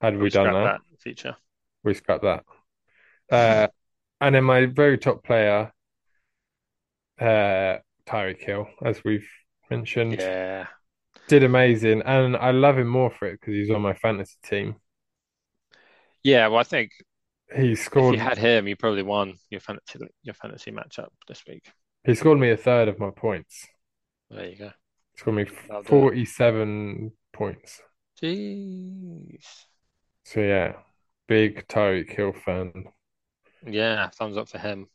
had we We done that. that feature. We scrapped that. Uh, and then my very top player, uh, Tyreek Hill, as we've mentioned, Yeah. did amazing, and I love him more for it because he's on my fantasy team. Yeah. Well, I think He scored. if you had him, you probably won your fantasy your fantasy matchup this week. he scored me a third of my points. There you go. Scored me it. 47 points. Jeez. So yeah, big Tyreek Hill fan. Yeah. Thumbs up for him.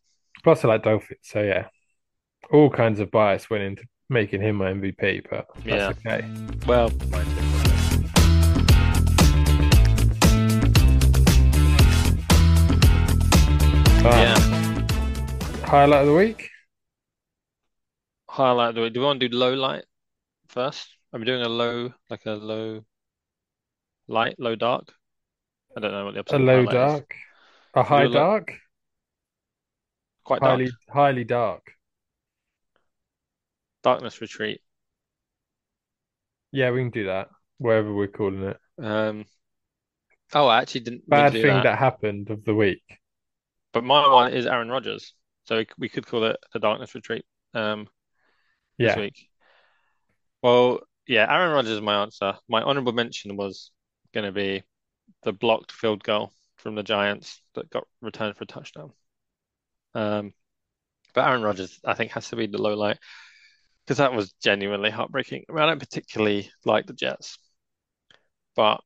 Plus I like Dolphins, so yeah. All kinds of bias went into making him my MVP, but that's Yeah. okay. Well. Ah, Yeah. highlight of the week? Highlight. Do we, do we want to do low light first? I'm doing a low, like a low light, low dark? I don't know what the opposite A low highlight is. dark? A high a low, dark? quite dark. Highly highly dark. Darkness Retreat. Yeah, we can do that. Whatever we're calling it. Um, oh, I actually didn't Bad thing that. that happened of the week. But my one is Aaron Rodgers. So we, could call it the Darkness Retreat um, this Yeah. week. Well, yeah, Aaron Rodgers is my answer. My honorable mention was going to be the blocked field goal from the Giants that got returned for a touchdown. Um, but Aaron Rodgers, I think, has to be the low light because that was genuinely heartbreaking. I mean, I don't particularly like the Jets, but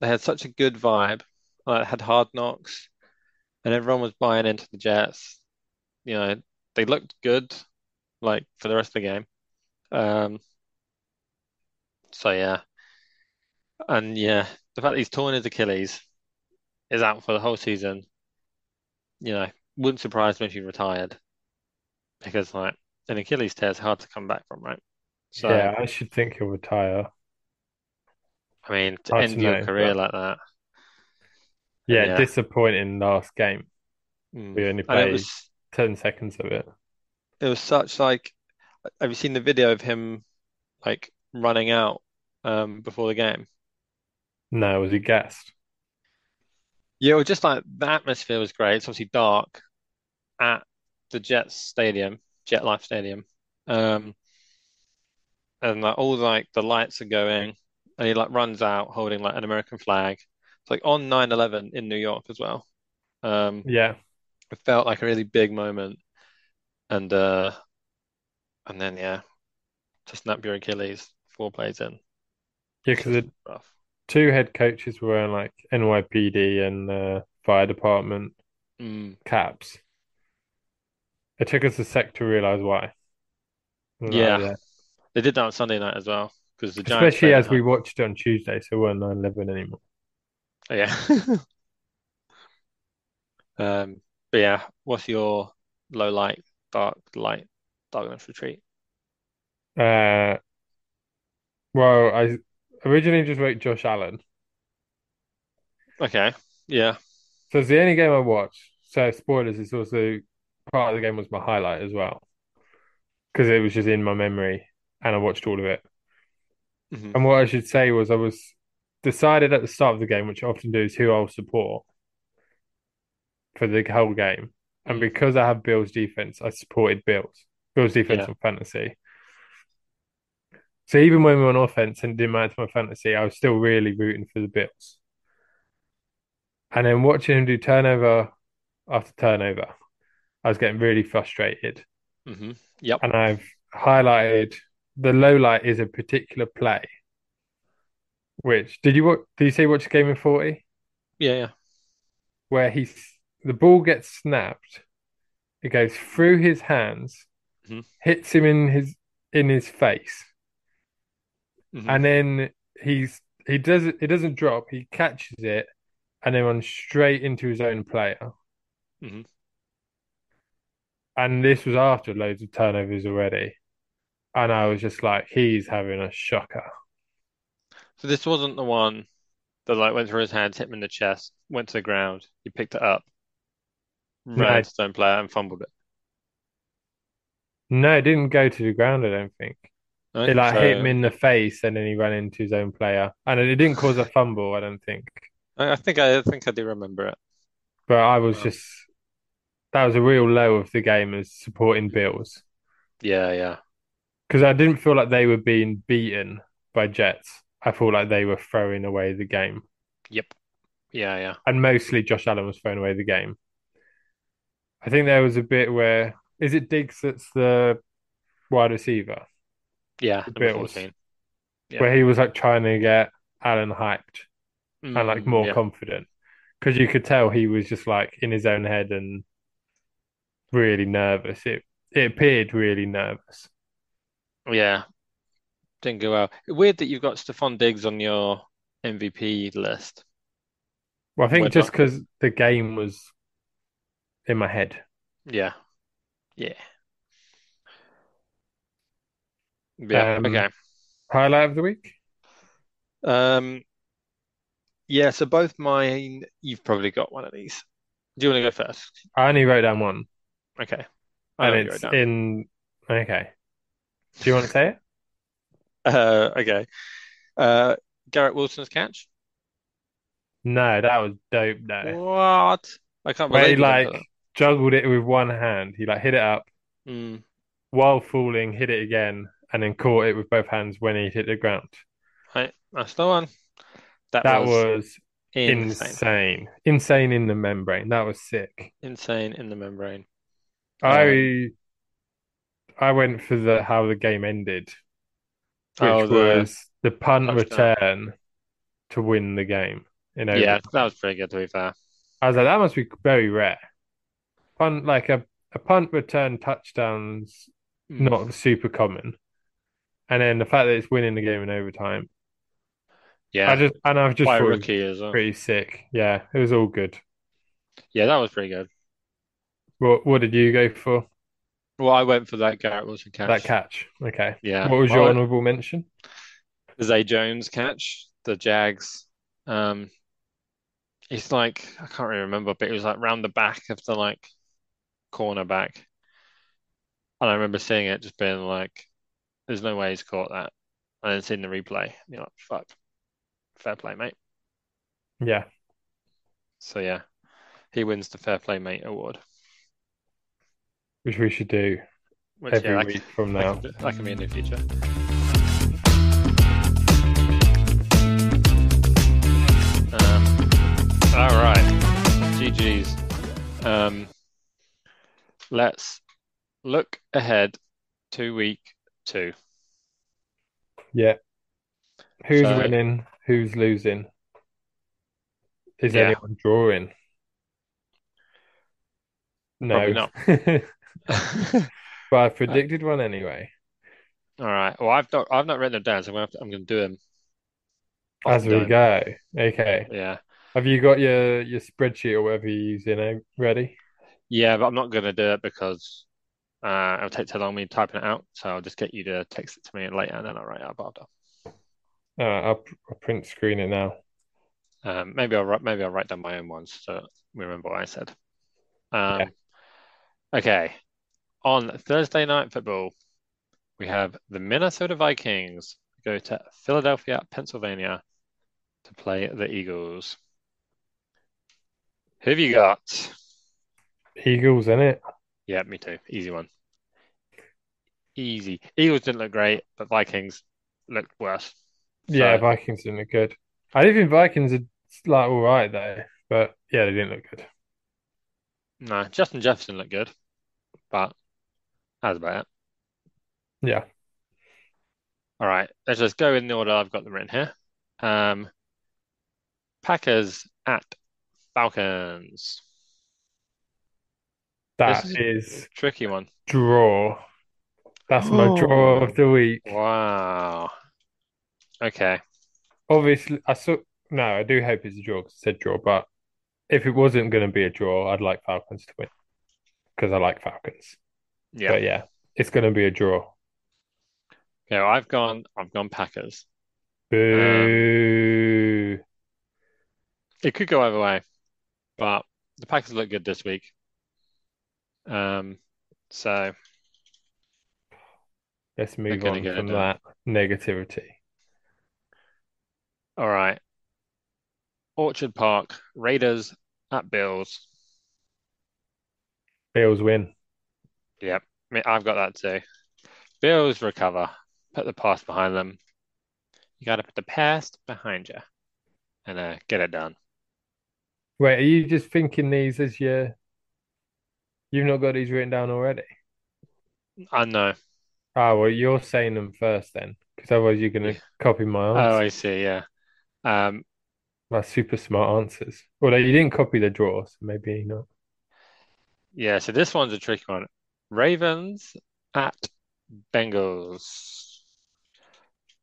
they had such a good vibe. Uh, had hard knocks, and everyone was buying into the Jets. You know, they looked good, like for the rest of the game. Um, so yeah, and yeah, the fact that he's torn his Achilles is out for the whole season, you know, wouldn't surprise me if he retired because like an Achilles tear is hard to come back from, right? So, Yeah, I should think he'll retire. I mean, to Hard to end your know, career but like that, yeah, yeah, disappointing last game. mm. We only played was 10 seconds of it. it was such like, have you seen the video of him like running out um before the game? No, was he gassed? Yeah, well, just like the atmosphere was great. It's obviously dark at the Jets Stadium, Jet Life Stadium. Um, and like all like the lights are going, and he like runs out holding like an American flag. It's like on 9/11 in New York as well. Um, Yeah. it felt like a really big moment, and uh, and then yeah, to snap your Achilles four plays in, Yeah, because the rough. two head coaches were wearing like NYPD and uh, fire department Mm, caps. It took us a sec to realize why. Like, yeah, they did that on Sunday night as well because the Giants Especially as we watched it on Tuesday, so it weren't 9/11 anymore. Oh, yeah. Um, but yeah, what's your low light, dark light, darkness retreat? Uh, well, I originally just wrote Josh Allen. Okay. Yeah. So it's the only game I watched. So spoilers, it's also part of the game was my highlight as well because it was just in my memory and I watched all of it. hmm And what I should say was I was decided at the start of the game, which I often do, is who I'll support for the whole game. And hmm because I have Bill's defense, I supported Bill's Bill's defense Yeah. on fantasy. So even when we were on offense and didn't matter to my fantasy, I was still really rooting for the Bills. And then watching him do turnover after turnover, I was getting really frustrated. hmm Yep. And I've highlighted the low light is a particular play. Which did you what did you say watch a Game in 40? Yeah. Yeah. Where he's the ball gets snapped, it goes through his hands, hmm hits him in his in his face, hmm and then he's he does it. It doesn't drop. He catches it, and then runs straight into his own player. Mm-hmm. And this was after loads of turnovers already, and I was just like, he's having a shocker. So this wasn't the one that like went through his hands, hit him in the chest, went to the ground, he picked it up, ran No, his own player and fumbled it. No, it didn't go to the ground. I don't think it like hit him in the face, and then he ran into his own player, and it didn't cause a fumble. I don't think, I, I think I, I think I do remember it. but I was Wow. just that was a real low of the game as supporting Bills Yeah, yeah. because I didn't feel like they were being beaten by Jets. I felt like they were throwing away the game, Yep. Yeah, yeah. and mostly Josh Allen was throwing away the game. I think there was a bit where is it Diggs that's the wide receiver, Yeah, the Bills, Yeah. where he was like trying to get Allen hyped and like Mm, more yeah. confident because you could tell he was just like in his own head and really nervous. It it appeared really nervous. Yeah. Didn't go well. Weird that you've got Stefon Diggs on your MVP list. Well, I We're think just not. because the game was in my head. Yeah. Yeah. Yeah. Um, Okay. highlight of the week. Um, yeah, so both mine, you've probably got one of these. Do you want to go first? I only wrote down one, Okay. I and it's down. in. Okay. Do you want to say it? Uh, okay. Uh, Garrett Wilson's catch. No, that was dope. No, What? I can't believe like. Juggled it with one hand. He like hit it up Mm, while falling, hit it again, and then caught it with both hands when he hit the ground. right. That's the one. That That was was insane. insane. Insane in the membrane. That was sick. Insane in the membrane. Um, I I went for the how the game ended, oh, which the was the punt touchdown. return to win the game You know, Yeah, that was pretty good to be fair. I was like, that must be very rare. Punt like a, a punt return touchdowns Mm. not super common. And then the fact that it's winning the game in overtime. Yeah. I just and I've just by a thought it was rookie as well. pretty sick. Yeah, it was all good. Yeah, that was pretty good. What what did you go for? Well, I went for that Garrett Wilson catch. That catch. catch. Okay. Yeah. What was your Well, honorable mention? Zay Jones catch, the Jags. Um, it's like I can't really remember, but it was like round the back of the like cornerback. And I remember seeing it just being like, there's no way he's caught that. And then seeing the replay, you're like, fuck, fair play, mate. Yeah, So yeah, he wins the Fair Play Mate award, which we should do which every yeah, week from that now. can, that can be in the future. Um, all right, GG's. Um, let's look ahead to week two. Yeah. Who's So winning? Who's losing? Is yeah, anyone drawing? No. not. But I predicted one anyway. all right. Well, I've not I've not written them down, so I'm gonna to, I'm gonna do them As we go. Okay. Yeah, Have you got your your spreadsheet or whatever you're using eh, ready? Yeah, but I'm not gonna do it because uh, it'll take too long me typing it out. So I'll just get you to text it to me later, and then I'll write it up after. Uh, I'll, I'll print screen it now. Um, maybe I'll maybe I'll write down my own ones so we remember what I said. Yeah. Um, okay. On Thursday night football, we have the Minnesota Vikings go to Philadelphia, Pennsylvania to play the Eagles. Who have you got? Eagles in it. Yeah, me too. Easy one. Easy. Eagles didn't look great, but Vikings looked worse. Yeah, Vikings didn't look good. I didn't think Vikings are like all right though, but yeah, they didn't look good. no, Justin Jefferson looked good, but that's about it. Yeah. All right, let's just go in the order I've got them written here. Um, Packers at Falcons. This That is a is tricky one. draw. That's my draw of the week. Wow. Okay. Obviously, I saw. No, I do hope it's a draw 'cause it said draw, but if it wasn't going to be a draw, I'd like Falcons to win because I like Falcons. Yeah. But yeah, it's going to be a draw. Okay, well, I've gone I've gone Packers. Um, Boo. it could go either way, but the Packers look good this week. Um, so Let's move on from that negativity. All right. Orchard Park, Raiders at Bills. Bills win. Yep, I mean, I've got that too. Bills recover, put the past behind them. You got to put the past behind you and uh, get it done. Wait, are you just thinking these as your? You've not got these written down already? I know. Ah, well, you're saying them first then, because otherwise you're going to copy my Oh. I see. Yeah. Um, My super smart answers. Although you didn't copy the draw, so maybe not. yeah. So this one's a tricky one. Ravens at Bengals.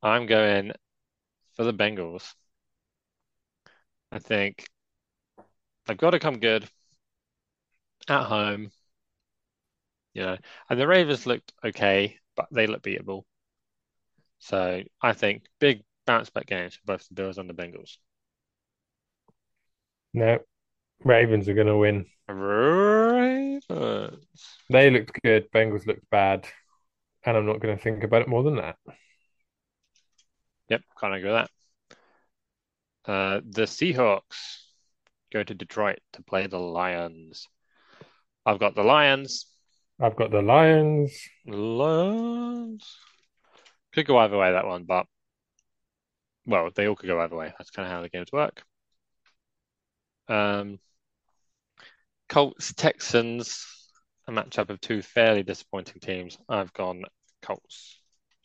I'm going for the Bengals. I think they've got to come good at home, you know. And the Ravens looked okay, but they look beatable. So I think big bounce back games for both the Bills and the Bengals. No, Ravens are going to win. Ravens. They looked good. Bengals looked bad, and I'm not going to think about it more than that. Yep, can't agree with that. Uh, the Seahawks go to Detroit to play the Lions. I've got the Lions. I've got the Lions. Lions. Could go either way, that one, but well, they all could go either way. That's kind of how the games work. Um, Colts, Texans, a matchup of two fairly disappointing teams. I've gone Colts.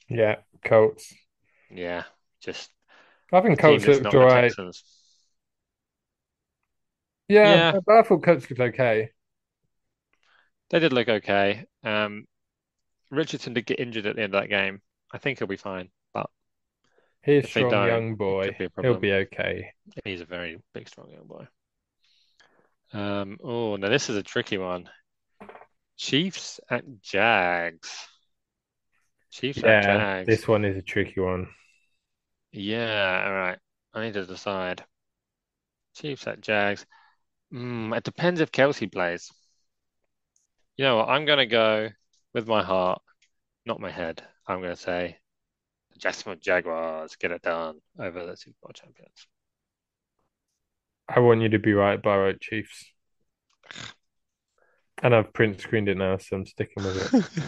Yeah, Colts. Yeah, just I think Colts looked all right. Texans. Yeah, Yeah, but I thought Colts looked okay. They did look okay. Um, Richardson did get injured at the end of that game. I think he'll be fine, but He's they strong young boy. be He'll be okay. He's a very big, strong young boy. Um, oh, now this is a tricky one. Chiefs at Jags. Chiefs at Jags. this one is a tricky one. Yeah, all right. I need to decide. Chiefs at Jags. Mm, it depends if Kelce plays. You know what? I'm going to go with my heart, not my head. I'm going to say the Jacksonville Jaguars get it done over the Super Bowl champions. I want you to be right, I Chiefs. And I've print screened it now, so I'm sticking with it.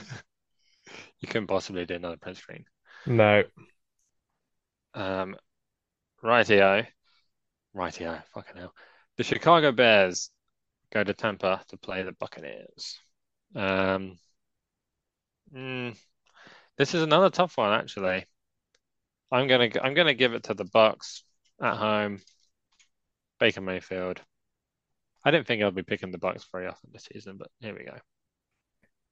You couldn't possibly do another print screen. No, Um, rightio. Rightio. Fucking hell. The Chicago Bears go to Tampa to play the Buccaneers. Um, mm, this is another tough one, actually. I'm gonna I'm gonna give it to the Bucks at home. Baker Mayfield. I didn't think I'd be picking the Bucks very often this season, but here we go.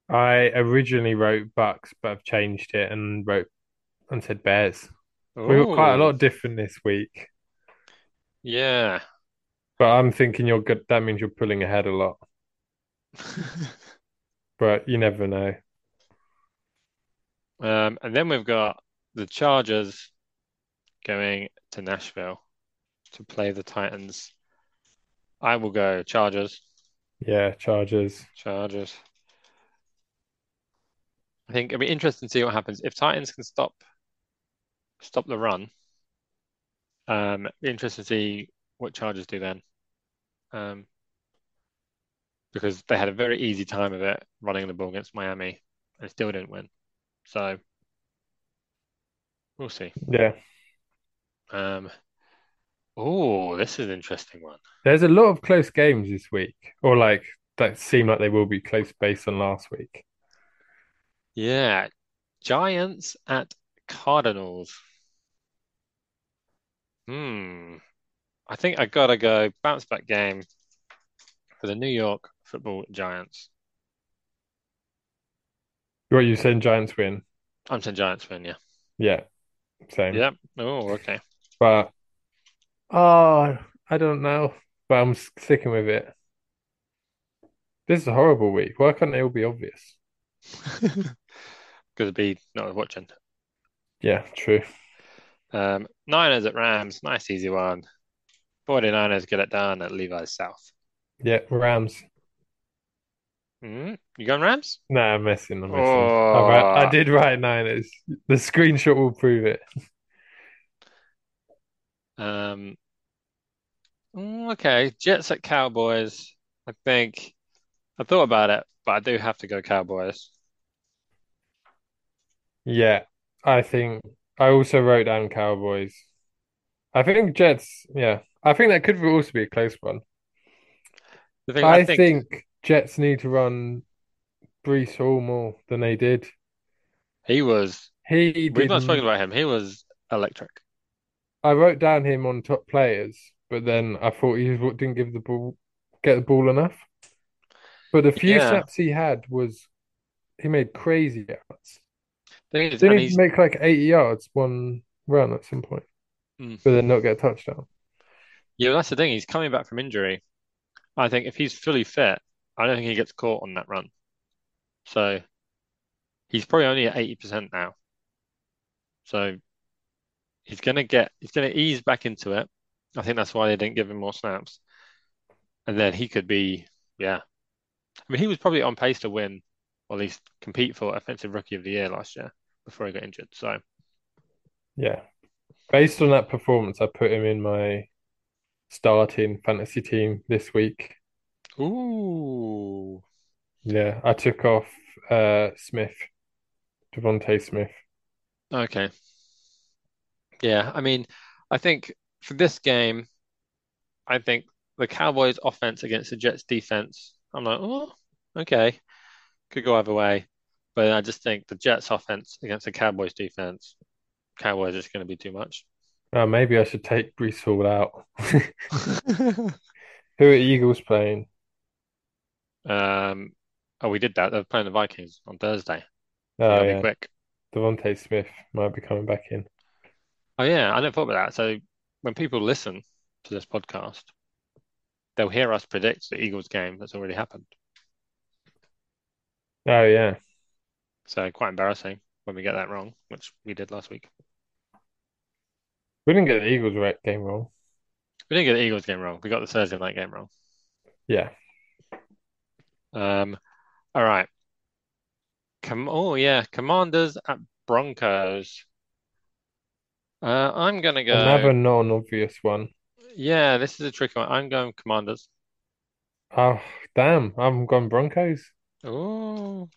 I originally wrote Bucks, but I've changed it and wrote and said Bears. We got quite a lot different this week, yeah. but I'm thinking you're good. That means you're pulling ahead a lot, but you never know. Um, and then we've got the Chargers going to Nashville to play the Titans. I will go Chargers. Yeah, Chargers. Chargers. I think it'll be interesting to see what happens if Titans can stop stop the run. Um, interesting to see what Chargers do then. Um, because they had a very easy time of it running the ball against Miami and still didn't win. So we'll see. Yeah. Um, oh, this is an interesting one. There's a lot of close games this week, or like that seem like they will be close based on last week. Yeah, Giants at Cardinals. Hmm. I think I gotta go bounce back game for the New York Football Giants. What you saying? Giants win? I'm saying Giants win, yeah. Yeah, same. Yeah. Oh, okay. But oh, I don't know. But I'm sticking with it. This is a horrible week. Why can't it all be obvious? Because it'd be not watching. Yeah, true. Um, Niners at Rams, nice easy one. 49ers get it done at Levi's South. Yeah, Rams. Mm, you going Rams? Nah, I'm messing. I'm messing. Oh. I, write- I did write Niners. The screenshot will prove it. Um, mm, okay, Jets at Cowboys. I think I thought about it, but I do have to go Cowboys. Yeah, I think I also wrote down Cowboys. I think Jets. Yeah, I think that could also be a close one. The thing I I think, think Jets need to run Breece Hall more than they did. he was. He We've not spoken about him. He was electric. I wrote down him on top players, but then I thought he was- didn't give the ball, get the ball enough. But the few Yeah. snaps he had was he made crazy yards. Didn't he he's make like 80 yards one run at some point, Mm. but then not get a touchdown? yeah, that's the thing. He's coming back from injury. I think if he's fully fit, I don't think he gets caught on that run. So he's probably only at 80% now. So he's gonna get he's gonna ease back into it. I think that's why they didn't give him more snaps. And then he could be, yeah. I mean, he was probably on pace to win, or at least compete for Offensive Rookie of the Year last year before he got injured. So Yeah. Based on that performance, I put him in my starting fantasy team this week. Ooh. Yeah, I took off uh Smith, DeVonta Smith. Okay. Yeah, I mean, I think for this game, I think the Cowboys offense against the Jets defense, I'm like, oh, okay. Could go either way. But I just think the Jets offense against the Cowboys defense, Cowboys is going to be too much. Uh, maybe I should take Breece Hall out. Who are Eagles playing? Um, oh, we did that. They're playing the Vikings on Thursday. Oh gotta be yeah, quick. DeVonta Smith might be coming back in. Oh yeah, I never thought about that. So when people listen to this podcast, they'll hear us predict the Eagles game that's already happened. Oh yeah, So quite embarrassing when we get that wrong, which we did last week. we didn't get the Eagles game wrong. We didn't get the Eagles game wrong. We got the Thursday night game wrong. Yeah, Um, all right. Come, oh yeah, Commanders at Broncos. Uh, I'm gonna go. another non-obvious one. Yeah, this is a tricky one. I'm going Commanders. Oh damn, I'm gone Broncos. Oh,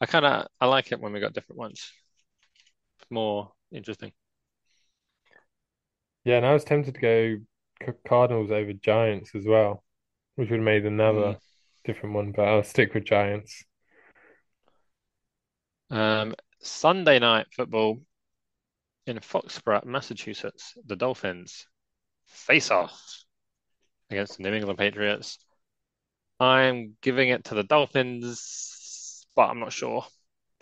I kind of I like it when we got different ones. It's more interesting. Yeah, and I was tempted to go C- Cardinals over Giants as well, which would have made another Mm. Different one, but I'll stick with Giants. Um, Sunday night football in Foxborough, Massachusetts. The Dolphins face off against the New England Patriots. I'm giving it to the Dolphins, but I'm not sure.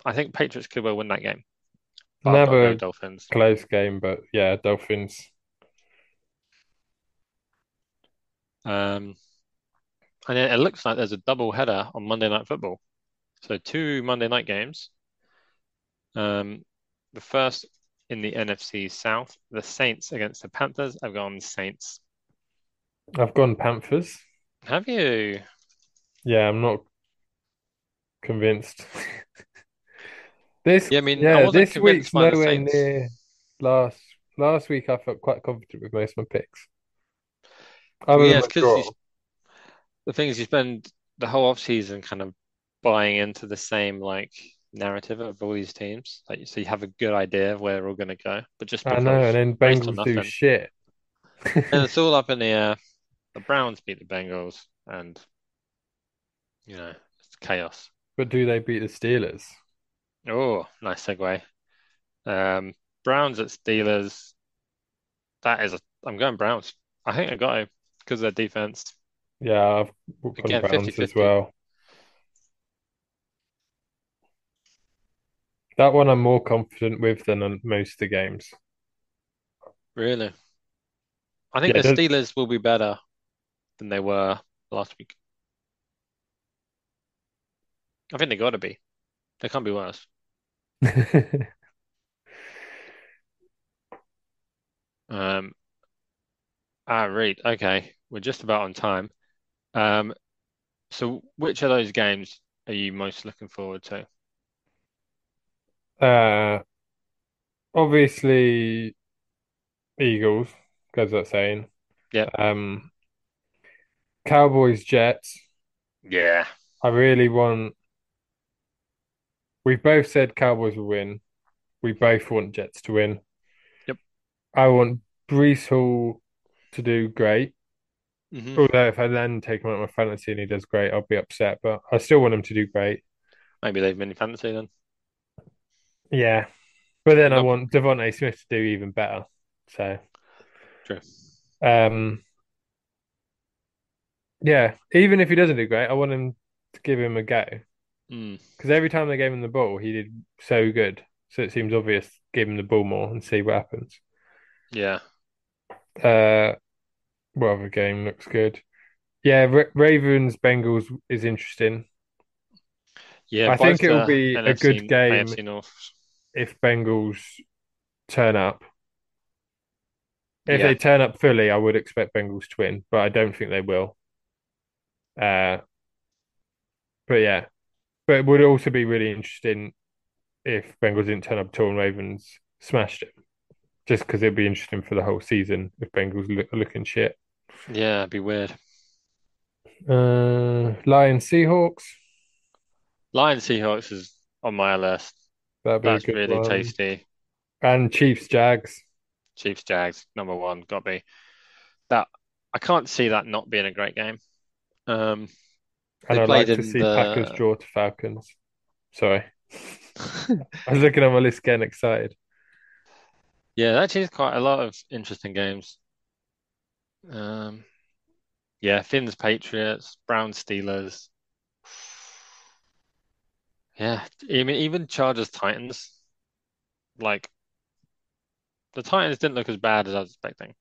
I think Patriots could well win that game, but I've got to go Another Dolphins. close game, but yeah, Dolphins. Um, and it looks like there's a double header on Monday Night Football. So two Monday night games. Um, the first in the NFC South, the Saints against the Panthers. I've gone Saints. I've gone Panthers. Have you? Yeah, I'm not convinced. This, Yeah, I mean, I yeah, wasn't this week's by nowhere Saints. near last last week. I felt quite confident with most of my picks, other Yeah, than it's because draw. The thing is, you spend the whole off season kind of buying into the same like narrative of all these teams. Like, so you have a good idea of where they're all going to go, but just I know, and then Bengals do shit. and it's all up in the air. The Browns beat the Bengals, and you know it's chaos. But do they beat the Steelers? Oh, nice segue. Um, Browns at Steelers. That is a. I'm going Browns. I think I got to because their defense. Yeah, I've Again, Browns as 50-50. well. That one I'm more confident with than on most of the games. Really, I think Yeah, the it Steelers will be better than they were last week. I think they got to be. They can't be worse. Um, ah, right. Okay, we're just about on time. Um, so which of those games are you most looking forward to? Uh, obviously Eagles, goes without saying. Yeah. Um, Cowboys, Jets. Yeah. I really want. We've both said Cowboys will win. We both want Jets to win. Yep. I want Breece Hall to do great. Hmm Although if I then take him out of my fantasy and he does great, I'll be upset. But I still want him to do great. Maybe they've been in fantasy then. Yeah. But then I want DeVonta Smith to do even better. So true. um yeah, even if he doesn't do great, I want him to give him a go. Mm. Because every time they gave him the ball, he did so good. So it seems obvious, give him the ball more and see what happens. Yeah. Uh, what the game looks good? Yeah, Ra Ravens Bengals is interesting. Yeah, I think it will the be a good game if Bengals turn up. If Yeah. they turn up fully, I would expect Bengals to win, but I don't think they will. Uh, but yeah, but it would also be really interesting if Bengals didn't turn up at all and Ravens smashed it. Just because it'd be interesting for the whole season if Bengals look, are looking shit. Yeah, it'd be weird. Uh, Lions Seahawks, Lions Seahawks is on my list. that'd be That's really one. tasty. And Chiefs Jags. Chiefs Jags, number one, got to be. That I can't see that not being a great game. Um, And I'd like to see Packers draw to Falcons. Sorry. I was looking at my list getting excited. yeah, that is quite a lot of interesting games. Um, yeah, Finns Patriots, Brown Steelers. Yeah, even even Chargers Titans. Like the Titans didn't look as bad as I was expecting.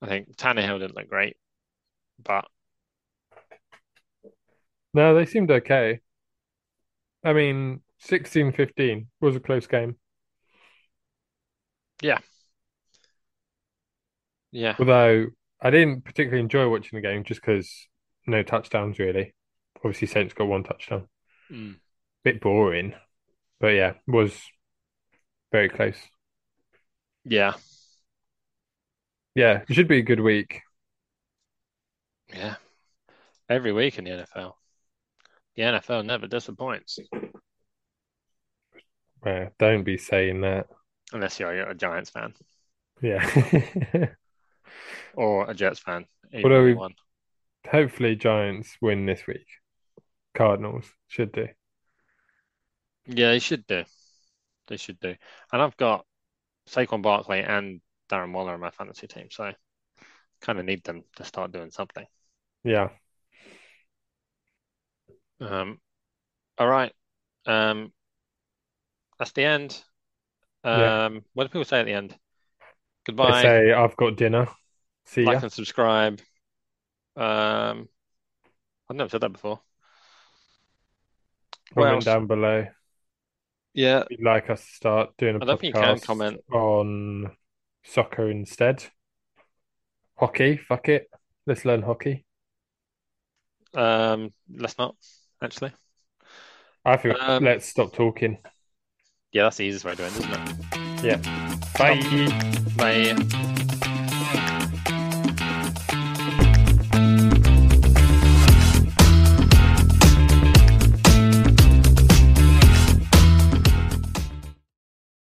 I think Tannehill didn't look great, but No, they seemed okay. I mean, 16-15 was a close game. yeah, yeah, Although I didn't particularly enjoy watching the game just because no touchdowns really. Obviously, Saints got one touchdown. Mm. Bit boring, but yeah, was very close. yeah, Yeah, it should be a good week. yeah. Every week in the NFL. The NFL never disappoints, Uh, don't be saying that. unless you're a Giants fan Yeah. or a Jets fan. Although we- one. Hopefully, Giants win this week. Cardinals should do. Yeah, they should do. They should do. And I've got Saquon Barkley and Darren Waller in my fantasy team, so kind of need them to start doing something. Yeah. Um, all right. Um, that's the end. Yeah. Um, what do people say at the end? They Goodbye. say I've got dinner. See you. like ya. and subscribe. Um, I've never said that before. Comment down below. Yeah, you'd like us to start doing a I don't think you can podcast comment. on soccer instead. Hockey, fuck it. Let's learn hockey. Um, let's not actually. I think Um, let's stop talking. Yeah, that's the easiest way to it, isn't it? Yeah. Bye. Bye.